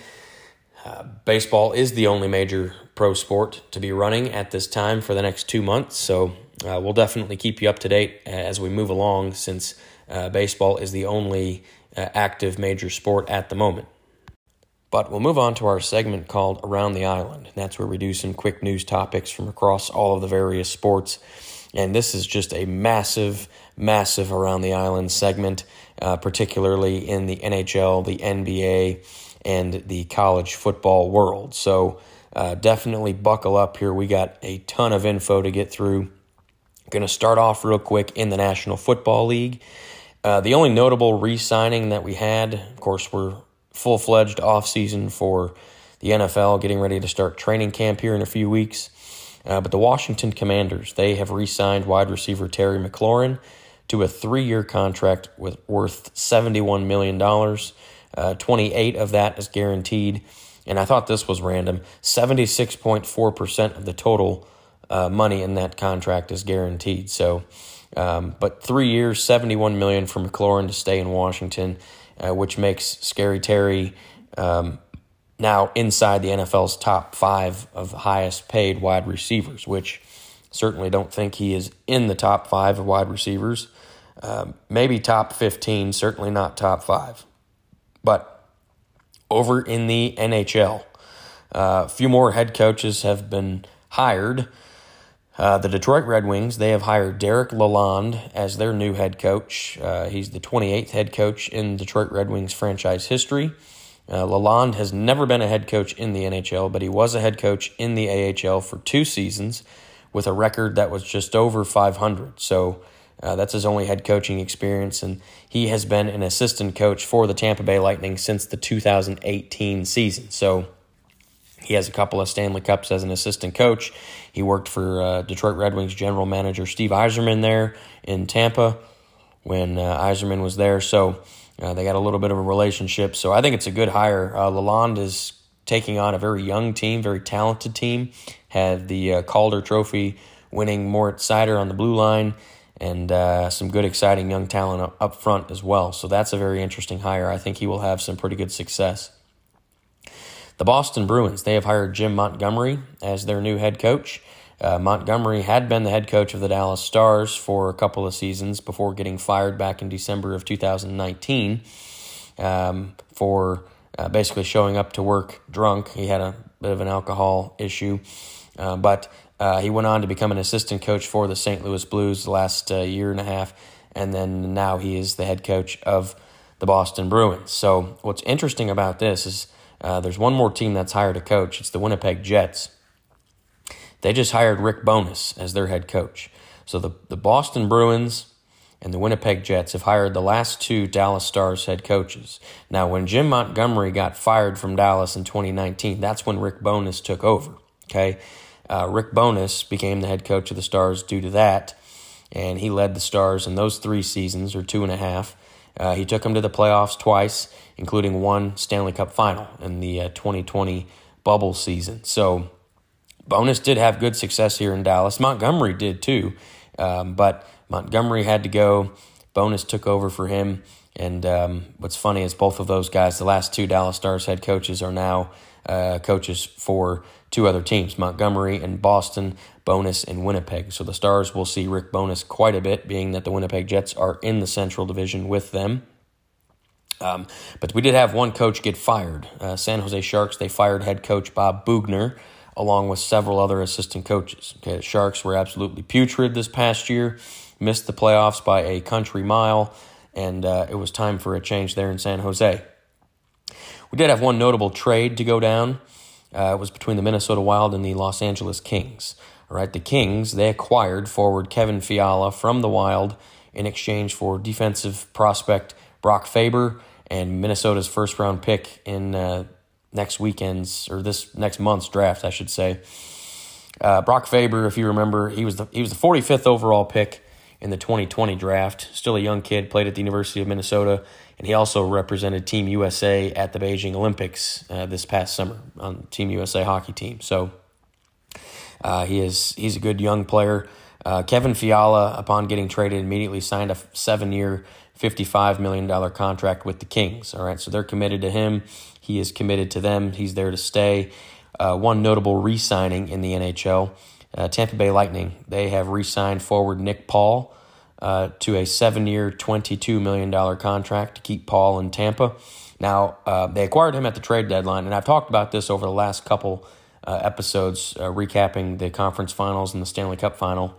Uh, baseball is the only major pro sport to be running at this time for the next two months. So, uh, we'll definitely keep you up to date as we move along since uh, baseball is the only active major sport at the moment. But we'll move on to our segment called Around the Island. And That's where we do some quick news topics from across all of the various sports. And this is just a massive, massive Around the Island segment, uh, particularly in the NHL, the NBA, and the college football world. So uh, definitely buckle up here. We got a ton of info to get through. Going to start off real quick in the National Football League. Uh, the only notable re signing that we had, of course, we're full fledged off season for the NFL, getting ready to start training camp here in a few weeks. Uh, but the Washington Commanders, they have re signed wide receiver Terry McLaurin to a three year contract with worth $71 million. Uh, 28 of that is guaranteed. And I thought this was random 76.4% of the total uh, money in that contract is guaranteed. So um, but three years, seventy-one million for McLaurin to stay in Washington, uh, which makes Scary Terry um, now inside the NFL's top five of highest paid wide receivers. Which certainly don't think he is in the top five of wide receivers. Um, maybe top fifteen, certainly not top five. But over in the NHL, uh, a few more head coaches have been hired. Uh, the Detroit Red Wings, they have hired Derek Lalonde as their new head coach. Uh, he's the 28th head coach in Detroit Red Wings franchise history. Uh, Lalonde has never been a head coach in the NHL, but he was a head coach in the AHL for two seasons with a record that was just over 500. So Uh, that's his only head coaching experience, and he has been an assistant coach for the Tampa Bay Lightning since the 2018 season. So he has a couple of Stanley Cups as an assistant coach. He worked for uh, Detroit Red Wings general manager Steve Yzerman there in Tampa when uh, Yzerman was there. So uh, they got a little bit of a relationship. So I think it's a good hire. Uh, Lalonde is taking on a very young team, very talented team. Had the uh, Calder Trophy winning Moritz Seider on the blue line and uh, some good, exciting young talent up front as well. So that's a very interesting hire. I think he will have some pretty good success. The Boston Bruins, they have hired Jim Montgomery as their new head coach. Uh, Montgomery had been the head coach of the Dallas Stars for a couple of seasons before getting fired back in December of 2019 um, for uh, basically showing up to work drunk. He had a bit of an alcohol issue, uh, but uh, he went on to become an assistant coach for the St. Louis Blues the last uh, year and a half, and then now he is the head coach of the Boston Bruins. So, what's interesting about this is uh, there's one more team that's hired a coach. It's the Winnipeg Jets. They just hired Rick Bowness as their head coach. So the, the Boston Bruins and the Winnipeg Jets have hired the last two Dallas Stars head coaches. Now, when Jim Montgomery got fired from Dallas in 2019, that's when Rick Bowness took over. Okay. Uh, Rick Bowness became the head coach of the Stars due to that, and he led the Stars in those three seasons, or two and a half. Uh, he took them to the playoffs twice, including one Stanley Cup final in the uh, 2020 bubble season. So Bowness did have good success here in Dallas. Montgomery did too, um, but Montgomery had to go. Bowness took over for him. And um, what's funny is both of those guys, the last two Dallas Stars head coaches, are now uh, coaches for two other teams Montgomery and Boston, Bowness and Winnipeg. So the Stars will see Rick Bowness quite a bit, being that the Winnipeg Jets are in the Central Division with them. Um, but we did have one coach get fired. Uh, San Jose Sharks, they fired head coach Bob Boughner along with several other assistant coaches. Okay, the Sharks were absolutely putrid this past year, missed the playoffs by a country mile, and uh, it was time for a change there in San Jose. We did have one notable trade to go down. Uh, it was between the Minnesota Wild and the Los Angeles Kings. All right, the Kings they acquired forward Kevin Fiala from the Wild in exchange for defensive prospect Brock Faber and Minnesota's first round pick in uh, next weekend's or this next month's draft, I should say. Uh, Brock Faber, if you remember, he was the he was the 45th overall pick in the 2020 draft. Still a young kid, played at the University of Minnesota, and he also represented Team USA at the Beijing Olympics uh, this past summer on Team USA hockey team. So uh, he is he's a good young player. Uh, Kevin Fiala, upon getting traded, immediately signed a seven-year, $55 million contract with the Kings. All right, so they're committed to him. He is committed to them. He's there to stay. Uh, one notable re signing in the NHL uh, Tampa Bay Lightning. They have re signed forward Nick Paul uh, to a seven year, $22 million contract to keep Paul in Tampa. Now, uh, they acquired him at the trade deadline, and I've talked about this over the last couple uh, episodes, uh, recapping the conference finals and the Stanley Cup final,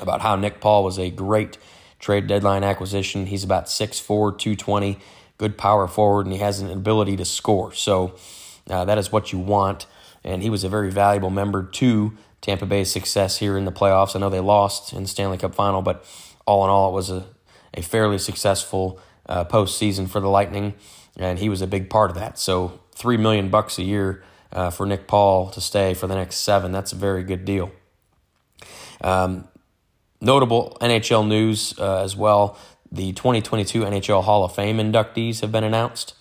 about how Nick Paul was a great trade deadline acquisition. He's about 6'4, 220 good power forward, and he has an ability to score. So uh, that is what you want. And he was a very valuable member to Tampa Bay's success here in the playoffs. I know they lost in the Stanley Cup final, but all in all, it was a, a fairly successful uh, postseason for the Lightning, and he was a big part of that. So three million bucks a year uh, for Nick Paul to stay for the next seven. That's a very good deal. Um, notable NHL news uh, as well. The 2022 NHL Hall of Fame inductees have been announced,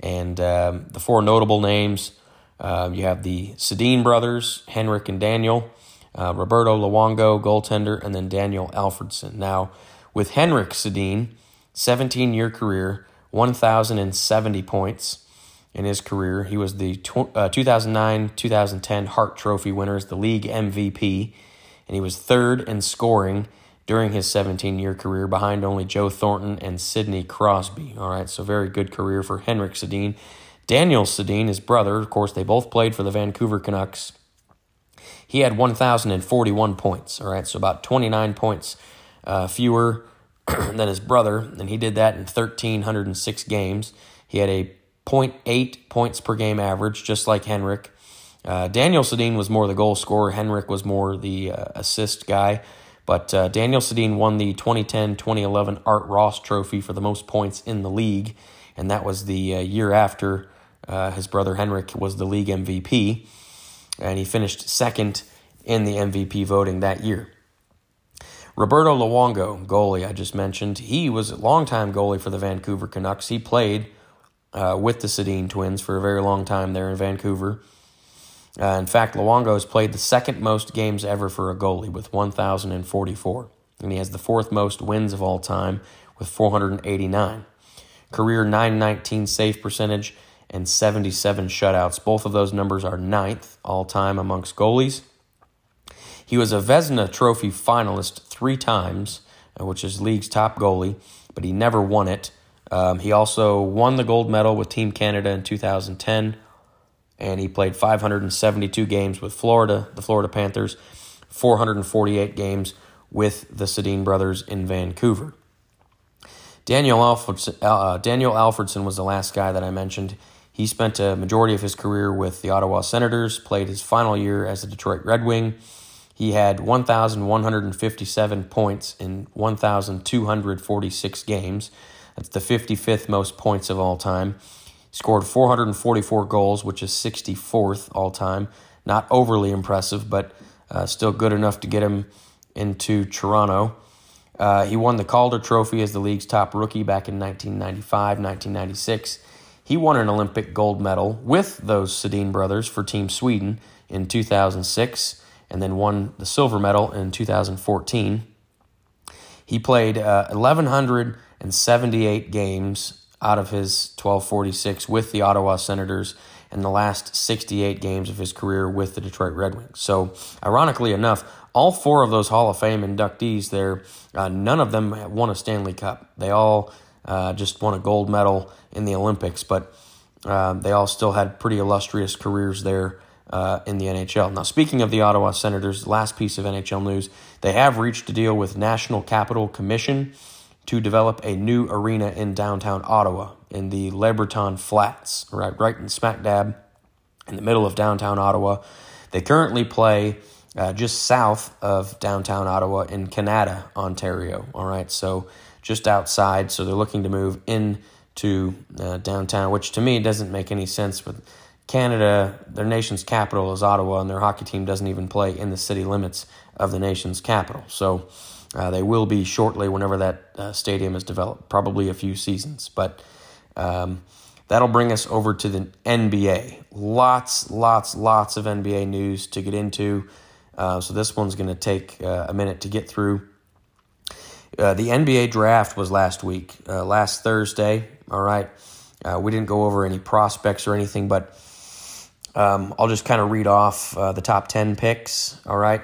and um, the four notable names uh, you have the Sedin brothers, Henrik and Daniel, uh, Roberto Luongo, goaltender, and then Daniel Alfredsson. Now, with Henrik Sedin, 17 year career, 1,070 points in his career. He was the uh, 2009 2010 Hart Trophy winner the league MVP, and he was third in scoring during his 17 year career behind only Joe Thornton and Sidney Crosby. All right, so very good career for Henrik Sedin. Daniel Sedin, his brother, of course, they both played for the Vancouver Canucks. He had 1,041 points, all right, so about 29 points uh, fewer than his brother, and he did that in 1,306 games. He had a 0.8 points per game average, just like Henrik. Uh, Daniel Sedin was more the goal scorer. Henrik was more the uh, assist guy. But uh, Daniel Sedin won the 2010 2011 Art Ross Trophy for the most points in the league, and that was the uh, year after uh, his brother Henrik was the league MVP, and he finished second in the MVP voting that year. Roberto Luongo, goalie I just mentioned, he was a longtime goalie for the Vancouver Canucks. He played uh, with the Sedin twins for a very long time there in Vancouver. Uh, in fact, Luongo has played the second most games ever for a goalie with 1,044, and he has the fourth most wins of all time with 489. Career 919 save percentage and 77 shutouts. Both of those numbers are ninth all time amongst goalies. He was a Vezina Trophy finalist three times, uh, which is league's top goalie, but he never won it. Um, he also won the gold medal with Team Canada in 2010, and he played 572 games with Florida, the Florida Panthers, 448 games with the Sedin brothers in Vancouver. Daniel Alfredsson, uh, Daniel Alfredsson was the last guy that I mentioned. He spent a majority of his career with the Ottawa Senators, played his final year as a Detroit Red Wing. He had 1,157 points in 1,246 games. That's the 55th most points of all time. Scored 444 goals, which is 64th all time. Not overly impressive, but uh, still good enough to get him into Toronto. Uh, he won the Calder Trophy as the league's top rookie back in 1995, 1996. He won an Olympic gold medal with those Sedin brothers for Team Sweden in 2006 and then won the silver medal in 2014. He played uh, 1,100 and 78 games out of his 1246 with the Ottawa Senators and the last 68 games of his career with the Detroit Red Wings. So, ironically enough, all four of those Hall of Fame inductees there, uh, none of them won a Stanley Cup. They all uh, just won a gold medal in the Olympics, but uh, they all still had pretty illustrious careers there uh, in the NHL. Now, speaking of the Ottawa Senators, last piece of NHL news, they have reached a deal with National Capital Commission to develop a new arena in downtown Ottawa in the Lebreton Flats, right, right in smack dab in the middle of downtown Ottawa. They currently play uh, just south of downtown Ottawa in Canada, Ontario. All right, so just outside. So they're looking to move into uh, downtown, which to me doesn't make any sense. But Canada, their nation's capital is Ottawa, and their hockey team doesn't even play in the city limits of the nation's capital. So uh, they will be shortly whenever that uh, stadium is developed, probably a few seasons. But um, that'll bring us over to the NBA. Lots, lots, lots of NBA news to get into. Uh, so this one's going to take uh, a minute to get through. Uh, the NBA draft was last week, last Thursday. All right. we didn't go over any prospects or anything, but um, I'll just kind of read off the top 10 picks. All right.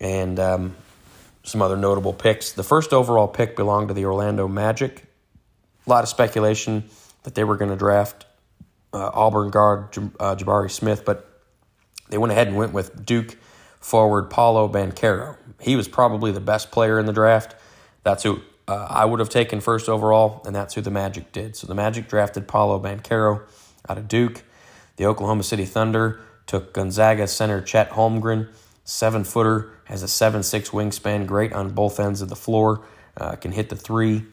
And um, some other notable picks. The first overall pick belonged to the Orlando Magic. A lot of speculation that they were going to draft uh, Auburn guard uh, Jabari Smith, but they went ahead and went with Duke forward Paolo Banchero. He was probably the best player in the draft. That's who uh, I would have taken first overall, and that's who the Magic did. So the Magic drafted Paolo Banchero out of Duke. The Oklahoma City Thunder took Gonzaga center Chet Holmgren seven footer, has a seven six wingspan, great on both ends of the floor, uh, can hit the three.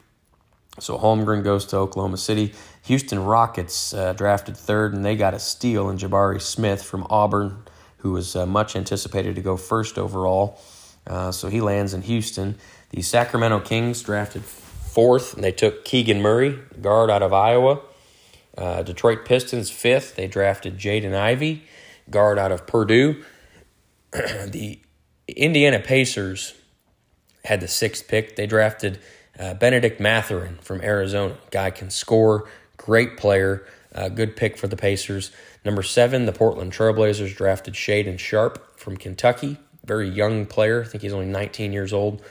So Holmgren goes to Oklahoma City. Houston Rockets uh, drafted third, and they got a steal in Jabari Smith from Auburn, who was uh, much anticipated to go first overall. Uh, so he lands in Houston. The Sacramento Kings drafted fourth, and they took Keegan Murray, guard out of Iowa. Uh, Detroit Pistons fifth, they drafted Jaden Ivey, guard out of Purdue. the Indiana Pacers had the sixth pick. They drafted uh, Bennedict Mathurin from Arizona. Guy can score, great player, uh, good pick for the Pacers. Number seven, the Portland Trailblazers drafted Shaedon Sharpe from Kentucky. Very young player. I think he's only 19 years old.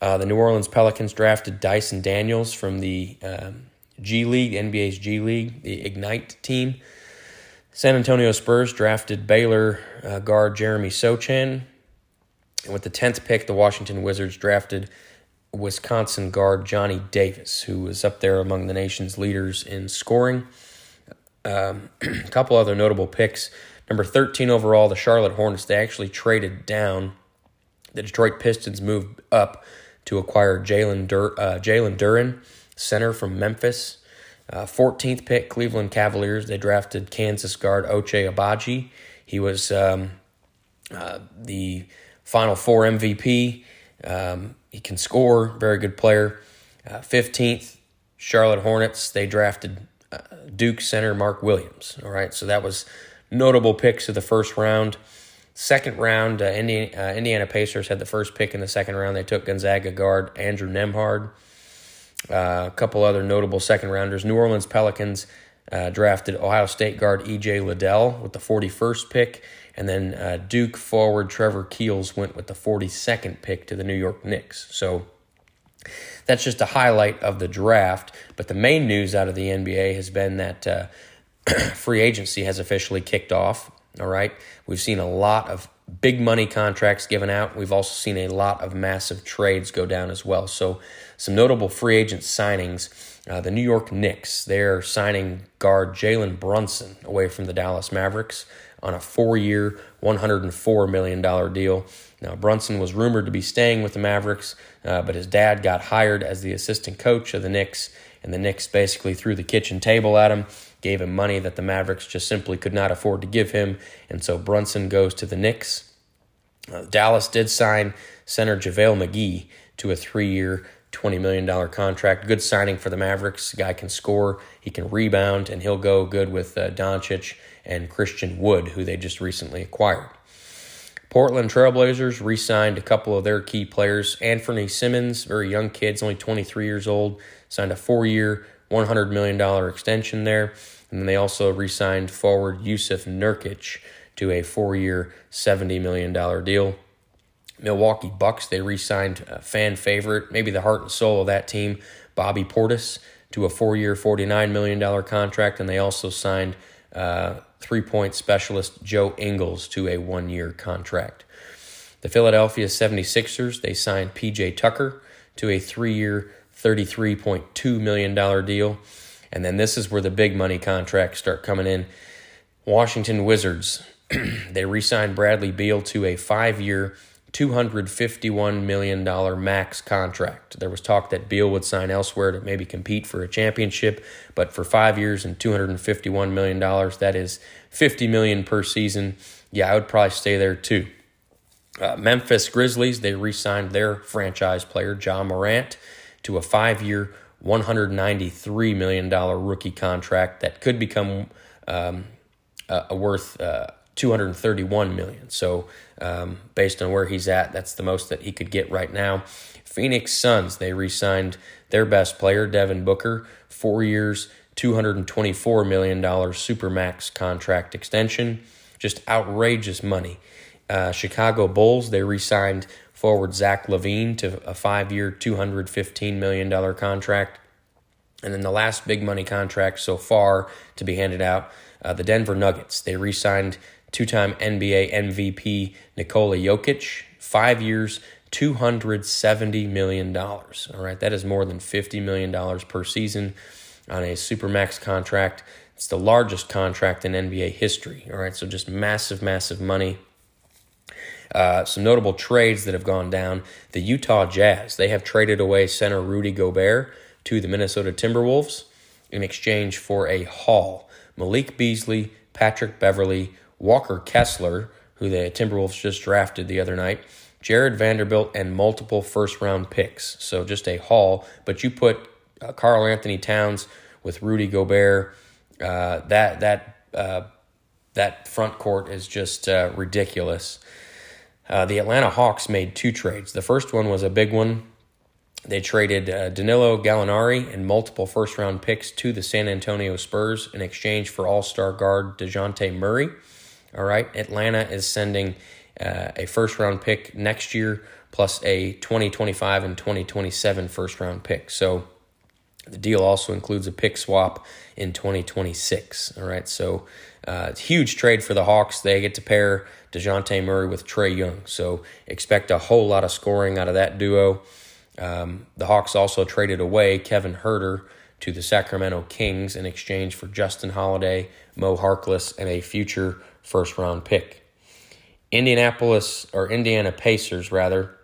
Uh, the New Orleans Pelicans drafted Dyson Daniels from the um, G League, NBA's G League, the Ignite team. San Antonio Spurs drafted Baylor uh, guard Jeremy Sochan. And with the 10th pick, the Washington Wizards drafted Wisconsin guard Johnny Davis, who was up there among the nation's leaders in scoring. Um, a couple other notable picks. Number 13 overall, the Charlotte Hornets, they actually traded down The Detroit Pistons moved up to acquire Jalen Dur- uh, Jalen Duren, center from Memphis. Uh, 14th pick, Cleveland Cavaliers. They drafted Kansas guard Ochai Agbaji. He was um, uh, the Final Four MVP. Um, he can score, very good player. Uh, 15th, Charlotte Hornets. They drafted uh, Duke center Mark Williams. All right, so that was notable picks of the first round. Second round, uh, Indiana, uh, Indiana, Pacers had the first pick in the second round. They took Gonzaga guard Andrew Nembhard. Uh, a couple other notable second rounders. New Orleans Pelicans uh, drafted Ohio State guard E.J. Liddell with the 41st pick. And then uh, Duke forward Trevor Keels went with the 42nd pick to the New York Knicks. So that's just a highlight of the draft. But the main news out of the NBA has been that uh, free agency has officially kicked off. All right. We've seen a lot of big money contracts given out. We've also seen a lot of massive trades go down as well. So, some notable free agent signings. Uh, the New York Knicks, they're signing guard Jalen Brunson away from the Dallas Mavericks on a four year, $104 million deal. Now, Brunson was rumored to be staying with the Mavericks, uh, but his dad got hired as the assistant coach of the Knicks, and the Knicks basically threw the kitchen table at him gave him money that the Mavericks just simply could not afford to give him, and so Brunson goes to the Knicks. Uh, Dallas did sign center JaVale McGee to a three year, $20 million contract. Good signing for the Mavericks. The guy can score, he can rebound, and he'll go good with uh, Doncic and Christian Wood, who they just recently acquired. Portland Trailblazers re signed a couple of their key players. Anthony Simons, very young kid, only 23 years old, signed a four year, $100 million extension there. And then they also re signed forward Jusuf Nurkic to a four year, $70 million deal. Milwaukee Bucks, they re signed a fan favorite, maybe the heart and soul of that team, Bobby Portis, to a four year, $49 million contract. And they also signed uh, three point specialist Joe Ingles to a one year contract. The Philadelphia 76ers, they signed PJ Tucker to a three year, $33.2 million deal. And then this is where the big money contracts start coming in. Washington Wizards, they re signed Bradley Beal to a five year, $251 million max contract. There was talk that Beal would sign elsewhere to maybe compete for a championship, but for five years and $251 million, that is 50 million per season. Yeah, I would probably stay there too. Uh, Memphis Grizzlies, they re signed their franchise player, Ja Morant to a five year, $193 million rookie contract that could become um, uh, worth uh, 231 million. So, um, based on where he's at, that's the most that he could get right now. Phoenix Suns, they re signed their best player, Devin Booker, four years, $224 million Supermax contract extension. Just outrageous money. Uh, Chicago Bulls, they re signed forward Zach LaVine to a five year, $215 million contract. And then the last big money contract so far to be handed out, uh, the Denver Nuggets. They re signed two time NBA MVP Nikola Jokic, five years, $270 million. All right, that is more than $50 million per season on a Supermax contract. It's the largest contract in NBA history. All right, so just massive, massive money. Uh, some notable trades that have gone down. The Utah Jazz, they have traded away center Rudy Gobert to the Minnesota Timberwolves in exchange for a haul. Malik Beasley, Patrick Beverley, Walker Kessler, who the Timberwolves just drafted the other night, Jarred Vanderbilt, and multiple first round picks. So just a haul. But you put uh, Karl-Anthony Towns with Rudy Gobert, uh, that that uh, that front court is just uh, ridiculous. Uh, the Atlanta Hawks made two trades. The first one was a big one. They traded Danilo Gallinari and multiple first round picks to the San Antonio Spurs in exchange for all star guard DeJounte Murray. All right, Atlanta is sending uh, a first round pick next year plus a 2025 and 2027 first round pick. So the deal also includes a pick swap in 2026. All right, so uh, huge trade for the Hawks. They get to pair DeJounte Murray with Trae Young. So expect a whole lot of scoring out of that duo. Um, the Hawks also traded away Kevin Huerter to the Sacramento Kings in exchange for Justin Holiday, Mo Harkless, and a future first round pick. Indianapolis or Indiana Pacers rather.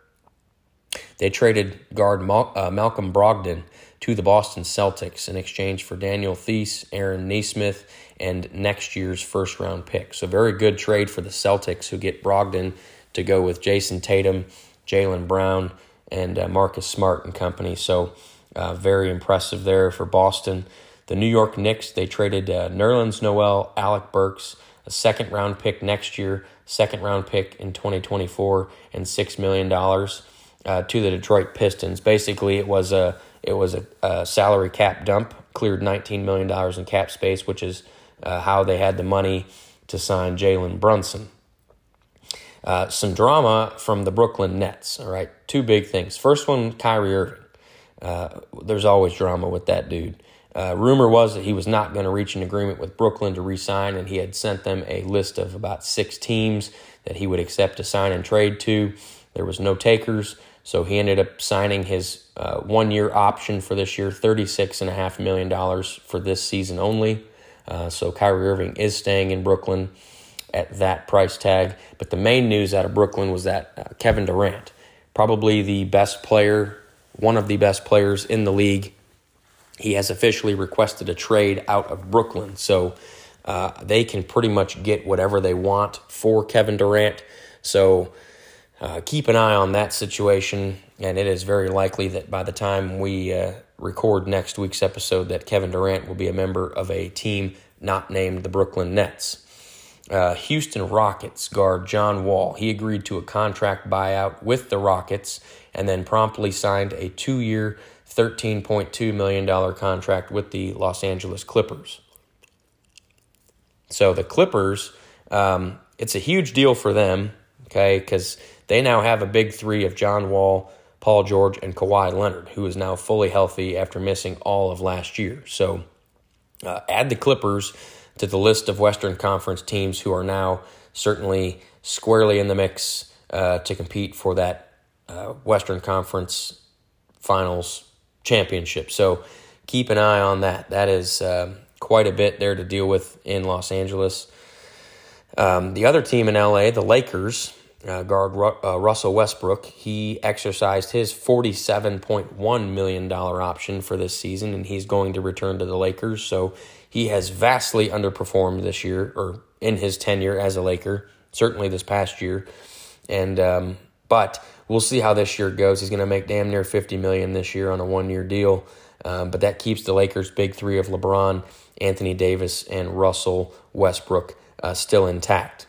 They traded guard Mal- uh, Malcolm Brogdon to the Boston Celtics in exchange for Daniel Theis, Aaron Nesmith, and next year's first round pick. So, very good trade for the Celtics, who get Brogdon to go with Jayson Tatum, Jaylen Brown, and uh, Marcus Smart and company. So, uh, very impressive there for Boston. The New York Knicks, they traded uh, Nerlens Noel, Alec Burks, a second round pick next year, second round pick in 2024, and $6 million uh, to the Detroit Pistons. Basically, it was a it was a, a salary cap dump, cleared $19 million in cap space, which is uh, how they had the money to sign Jalen Brunson. Uh, some drama from the Brooklyn Nets. All right, two big things. First one, Kyrie Irving. Uh, there's always drama with that dude. Uh, rumor was that he was not going to reach an agreement with Brooklyn to re-sign, and he had sent them a list of about six teams that he would accept to sign and trade to. There was no takers, so he ended up signing his uh, one-year option for this year, thirty-six and a half million dollars for this season only. Uh, so Kyrie Irving is staying in Brooklyn at that price tag. But the main news out of Brooklyn was that uh, Kevin Durant, probably the best player, one of the best players in the league, he has officially requested a trade out of Brooklyn. So uh, they can pretty much get whatever they want for Kevin Durant. So uh, keep an eye on that situation. And it is very likely that by the time we uh, record next week's episode, that Kevin Durant will be a member of a team not named the Brooklyn Nets. Uh, Houston Rockets guard John Wall. He agreed to a contract buyout with the Rockets and then promptly signed a two year, $13.2 million contract with the Los Angeles Clippers. So the Clippers, um, it's a huge deal for them, okay, because they now have a big three of John Wall, Paul George, and Kawhi Leonard, who is now fully healthy after missing all of last year. So uh, add the Clippers to the list of Western Conference teams who are now certainly squarely in the mix uh, to compete for that uh, Western Conference Finals championship. So keep an eye on that. That is uh, quite a bit there to deal with in Los Angeles. Um, the other team in LA, the Lakers, uh, guard uh, Russell Westbrook, he exercised his $47.1 million option for this season, and he's going to return to the Lakers. So he has vastly underperformed this year, or in his tenure as a Laker, certainly this past year. And um, but we'll see how this year goes. He's going to make damn near fifty million this year on a one-year deal. Um, but that keeps the Lakers' big three of LeBron, Anthony Davis, and Russell Westbrook uh, still intact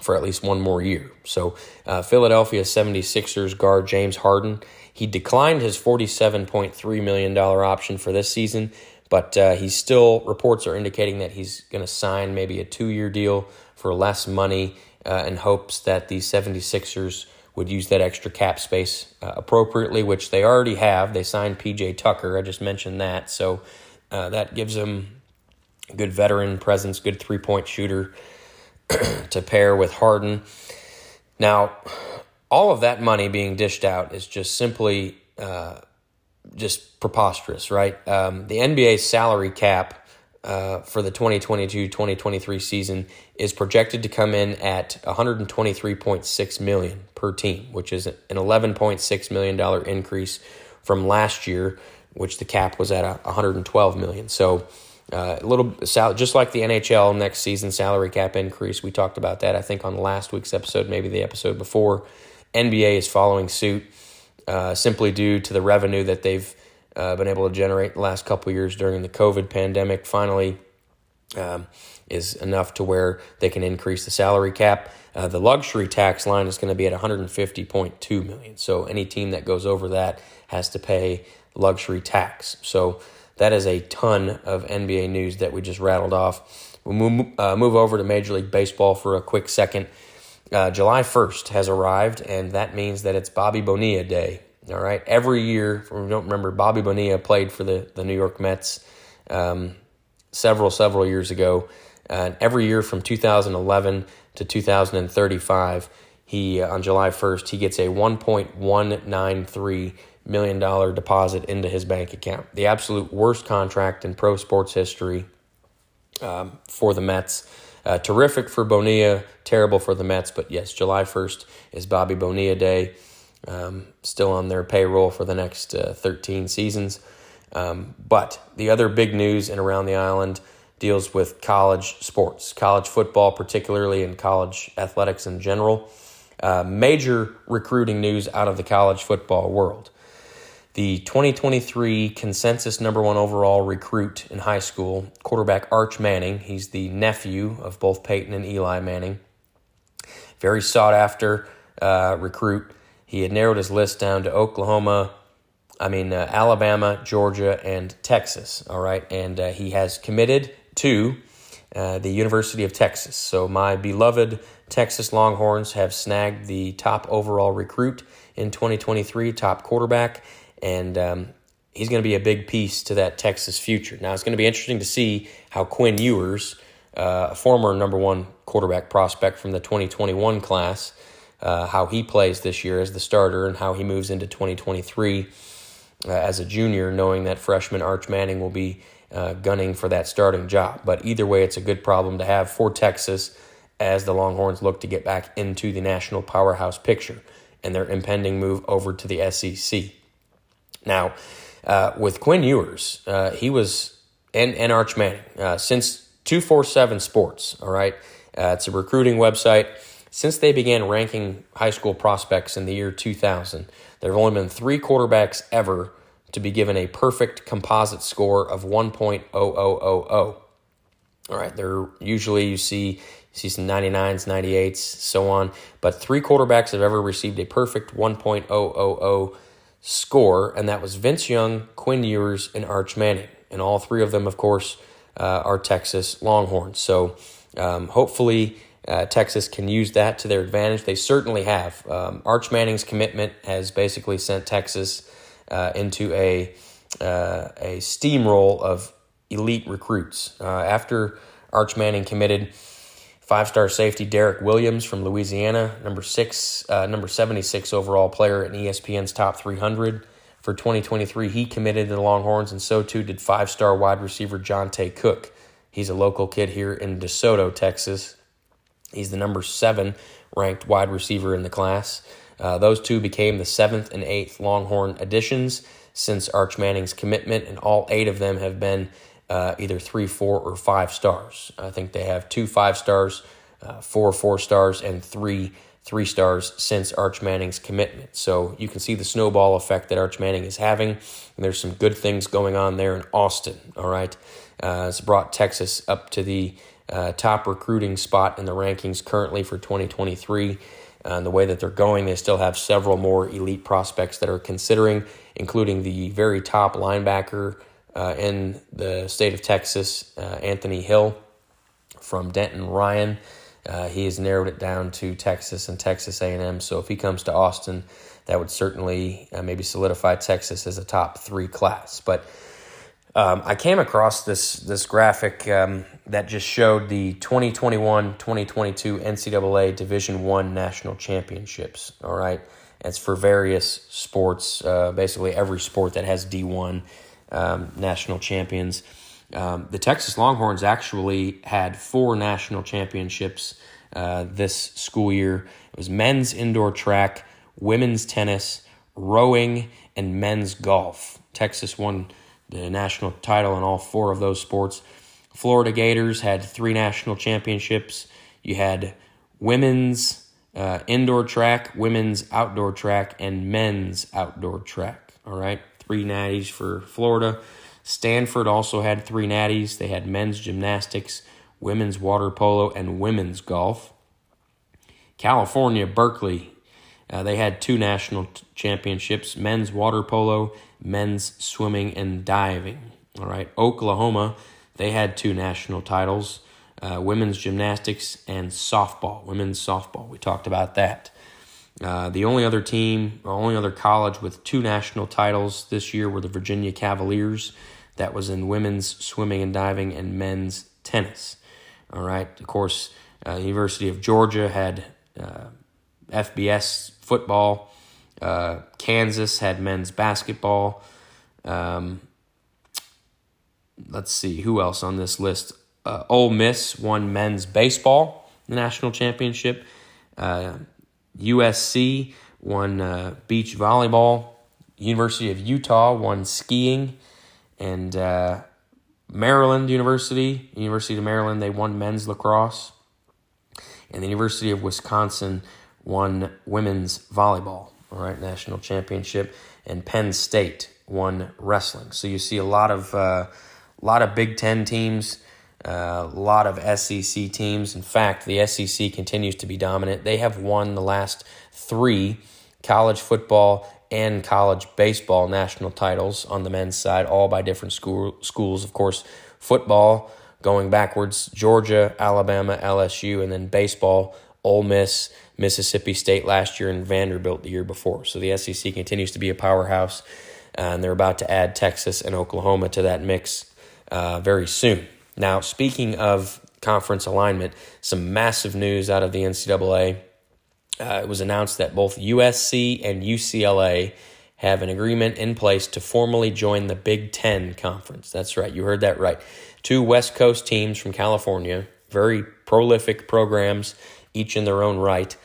for at least one more year. So, uh, Philadelphia 76ers guard James Harden, he declined his $47.3 million option for this season, but uh, he's still, reports are indicating that he's going to sign maybe a two year deal for less money uh, in hopes that the 76ers would use that extra cap space uh, appropriately, which they already have. They signed PJ Tucker. I just mentioned that. So uh, that gives them good veteran presence, good three point shooter to pair with Harden. Now, all of that money being dished out is just simply uh, just preposterous, right? Um, the NBA salary cap uh, for the 2022-2023 season is projected to come in at 123.6 million per team, which is an 11.6 million dollar increase from last year, which the cap was at 112 million. So uh, a little just like the NHL next season salary cap increase. We talked about that, I think, on last week's episode, maybe the episode before. NBA is following suit uh, simply due to the revenue that they've uh, been able to generate the last couple years during the COVID pandemic. Finally, um, is enough to where they can increase the salary cap. Uh, the luxury tax line is going to be at 150.2 million. So any team that goes over that has to pay luxury tax. So that is a ton of NBA news that we just rattled off. We'll move, uh, move over to Major League Baseball for a quick second. Uh, July 1st has arrived, and that means that it's Bobby Bonilla Day. All right. Every year, if we don't remember, Bobby Bonilla played for the, the New York Mets um, several, several years ago. And every year from 2011 to 2035, he uh, on July 1st, he gets a 1.193 million dollar deposit into his bank account. The absolute worst contract in pro sports history um, for the Mets. Uh, terrific for Bonilla, terrible for the Mets. But yes, July 1st is Bobby Bonilla Day. Um, still on their payroll for the next uh, 13 seasons. Um, but the other big news in around the island deals with college sports, college football, particularly, and college athletics in general. Uh, major recruiting news out of the college football world. The 2023 consensus number one overall recruit in high school, quarterback Arch Manning. He's the nephew of both Peyton and Eli Manning. Very sought after uh, recruit. He had narrowed his list down to Oklahoma, I mean, uh, Alabama, Georgia, and Texas. All right. And uh, he has committed to uh, the University of Texas. So, my beloved Texas Longhorns have snagged the top overall recruit in 2023, top quarterback, and um, he's going to be a big piece to that Texas future. Now, it's going to be interesting to see how Quinn Ewers, uh, a former number one quarterback prospect from the 2021 class, uh, how he plays this year as the starter and how he moves into 2023 uh, as a junior, knowing that freshman Arch Manning will be uh, gunning for that starting job. But either way, it's a good problem to have for Texas as the Longhorns look to get back into the national powerhouse picture and their impending move over to the SEC. Now, uh, with Quinn Ewers, uh, he was, and, and Arch Manning, uh, since 247 Sports, all right, it's a recruiting website. Since they began ranking high school prospects in the year 2000, there have only been three quarterbacks ever to be given a perfect composite score of 1.0000. All right, there usually you see see some 99s, 98s, so on, but three quarterbacks have ever received a perfect 1.000 score, and that was Vince Young, Quinn Ewers, and Arch Manning. And all three of them, of course, uh, are Texas Longhorns. So um, hopefully uh, Texas can use that to their advantage. They certainly have. Um, Arch Manning's commitment has basically sent Texas uh, into a uh, a steamroll of elite recruits. Uh, after Arch Manning committed, five star safety Derek Williams from Louisiana, number six, uh, number seventy six overall player in ESPN's top three hundred. For 2023, he committed to the Longhorns, and so too did five star wide receiver Johntay Cook. He's a local kid here in DeSoto, Texas. He's the number seven ranked wide receiver in the class. Uh, those two became the seventh and eighth Longhorn additions since Arch Manning's commitment, and all eight of them have been uh, either three, four, or five stars. I think they have two five stars, uh, four four stars, and three three stars since Arch Manning's commitment. So you can see the snowball effect that Arch Manning is having. And there's some good things going on there in Austin. All right, uh, it's brought Texas up to the uh, top recruiting spot in the rankings currently for 2023. Uh, the way that they're going, they still have several more elite prospects that are considering, including the very top linebacker uh, in the state of Texas, uh, Anthony Hill from Denton Ryan. Uh, he has narrowed it down to Texas and Texas A&M. So if he comes to Austin, that would certainly uh, maybe solidify Texas as a top three class. But um, I came across this this graphic um, that just showed the 2021-2022 NCAA Division One national championships. All right, it's for various sports, uh, basically every sport that has D1 um, national champions. Um, the Texas Longhorns actually had four national championships uh, this school year. It was men's indoor track, women's tennis, rowing, and men's golf. Texas won the national title in all four of those sports. Florida Gators had three national championships. You had women's uh, indoor track, women's outdoor track, and men's outdoor track. All right, three natties for Florida. Stanford also had three natties. They had men's gymnastics, women's water polo, and women's golf. California, Berkeley, uh, they had two national t- championships men's water polo, men's swimming, and diving. All right. Oklahoma, they had two national titles uh, women's gymnastics and softball, women's softball. We talked about that. Uh, the only other team, only other college with two national titles this year were the Virginia Cavaliers. That was in women's swimming and diving and men's tennis. All right. Of course, uh, University of Georgia had uh, FBS football. Uh, Kansas had men's basketball. Um, let's see who else on this list. uh, Ole Miss won men's baseball the national championship. Uh, USC won uh, beach volleyball. University of Utah won skiing, and uh, Maryland University, University of Maryland, they won men's lacrosse, and the University of Wisconsin won women's volleyball. All right, national championship, and Penn State won wrestling. So you see a lot of uh, lot of Big Ten teams, uh, a lot of SEC teams. In fact, the SEC continues to be dominant. They have won the last three college football and college baseball national titles on the men's side, all by different school schools. Of course, football going backwards: Georgia, Alabama, LSU, and then baseball: Ole Miss, Mississippi State last year, and Vanderbilt the year before. So the SEC continues to be a powerhouse, and they're about to add Texas and Oklahoma to that mix uh, very soon. Now, speaking of conference alignment, some massive news out of the NCAA. Uh, it was announced that both USC and UCLA have an agreement in place to formally join the Big Ten Conference. That's right, you heard that right. Two West Coast teams from California, very prolific programs, each in their own right,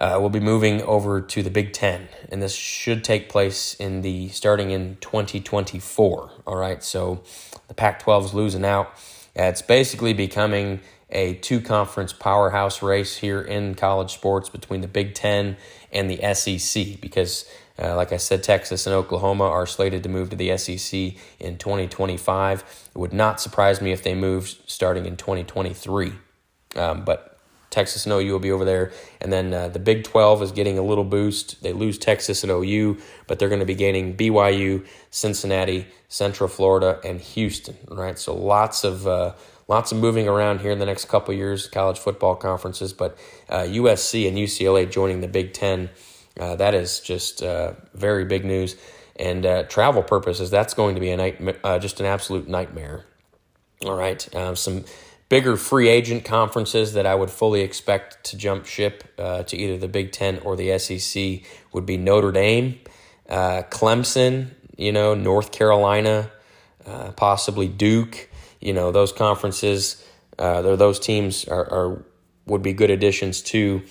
uh, will be moving over to the Big Ten, and this should take place in the starting in 2024. All right, so the Pac-12 is losing out. It's basically becoming a two conference powerhouse race here in college sports between the Big Ten and the SEC because, uh, like I said, Texas and Oklahoma are slated to move to the SEC in 2025. It would not surprise me if they moved starting in 2023. Um, but Texas and OU will be over there. And then uh, the Big 12 is getting a little boost. They lose Texas and OU, but they're going to be gaining BYU, Cincinnati, Central Florida, and Houston, right? So lots of. Uh, lots of moving around here in the next couple years, college football conferences, but uh, USC and UCLA joining the Big Ten, uh, that is just uh, very big news. And uh, travel purposes, that's going to be a night, just an absolute nightmare. All right, um, some bigger free agent conferences that I would fully expect to jump ship uh, to either the Big Ten or the SEC would be Notre Dame, Clemson, you know, North Carolina, possibly Duke you know those conferences uh, those teams are, are would be good additions to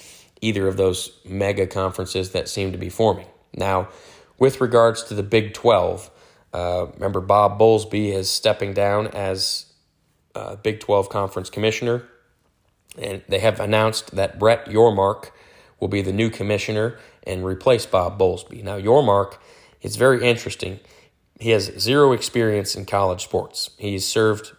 either of those mega conferences that seem to be forming. Now, with regards to the Big 12, uh, remember Bob Bowlesby is stepping down as uh, Big 12 conference commissioner, and they have announced that Brett Yormark will be the new commissioner and replace Bob Bowlesby. Now, Yormark is very interesting. He has zero experience in college sports. He's served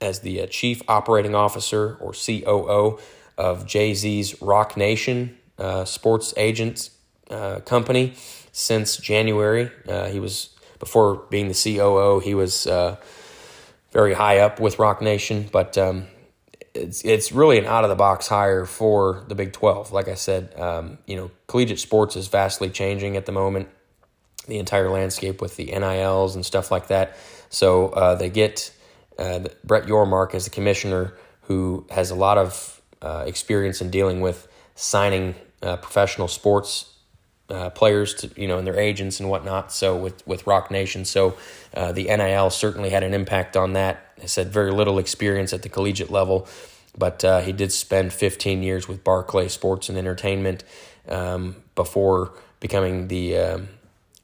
as the uh, chief operating officer or COO of Jay Z's Roc Nation uh, sports agents uh, company since January. Uh, he was before being the COO. He was uh, very high up with Roc Nation, but um, it's it's really an out of the box hire for the Big Twelve. Like I said, um, you know, collegiate sports is vastly changing at the moment. The entire landscape with the NILs and stuff like that. So uh, they get uh, Brett Yormark as the commissioner who has a lot of uh, experience in dealing with signing uh, professional sports uh, players to you know and their agents and whatnot. So with with Roc Nation, so uh, the NIL certainly had an impact on that. I said very little experience at the collegiate level, but uh, he did spend 15 years with Barclay Sports and Entertainment um, before becoming the um,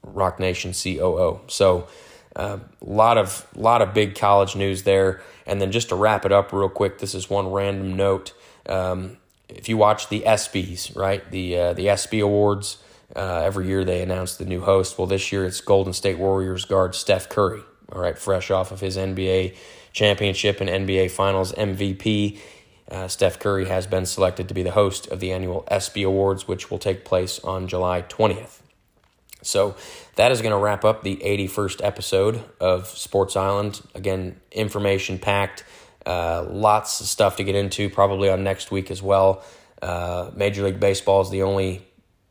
Roc Nation COO. So a uh, lot of lot of big college news there. And then just to wrap it up real quick, this is one random note. Um, if you watch the ESPYS, right, the uh, the ESPY Awards, uh, every year they announce the new host. Well, this year it's Golden State Warriors guard Steph Curry. All right, fresh off of his NBA championship and NBA Finals MVP. Uh, Steph Curry has been selected to be the host of the annual ESPY Awards, which will take place on July 20th. So that is going to wrap up the 81st episode of Sports Island. Again, information packed, uh, lots of stuff to get into, probably on next week as well. Uh, Major League Baseball is the only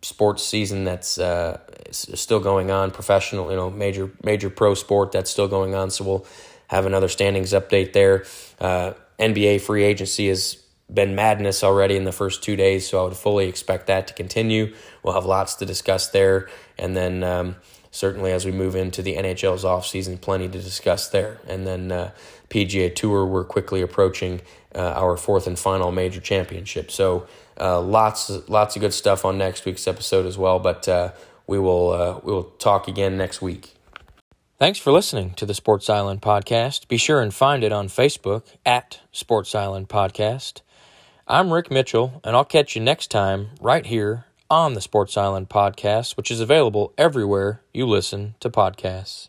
sports season that's uh, still going on. Professional, you know, major major pro sport that's still going on. So we'll have another standings update there. Uh, NBA free agency has been madness already in the first two days, so I would fully expect that to continue. We'll have lots to discuss there, and then um, certainly as we move into the NHL's offseason, plenty to discuss there. And then uh, PGA Tour, we're quickly approaching uh, our fourth and final major championship. So uh, lots, lots of good stuff on next week's episode as well. But uh, we will, uh, we will talk again next week. Thanks for listening to the Sports Island podcast. Be sure and find it on Facebook at Sports Island Podcast. I'm Rick Mitchell, and I'll catch you next time right here on the Sports Island podcast, which is available everywhere you listen to podcasts.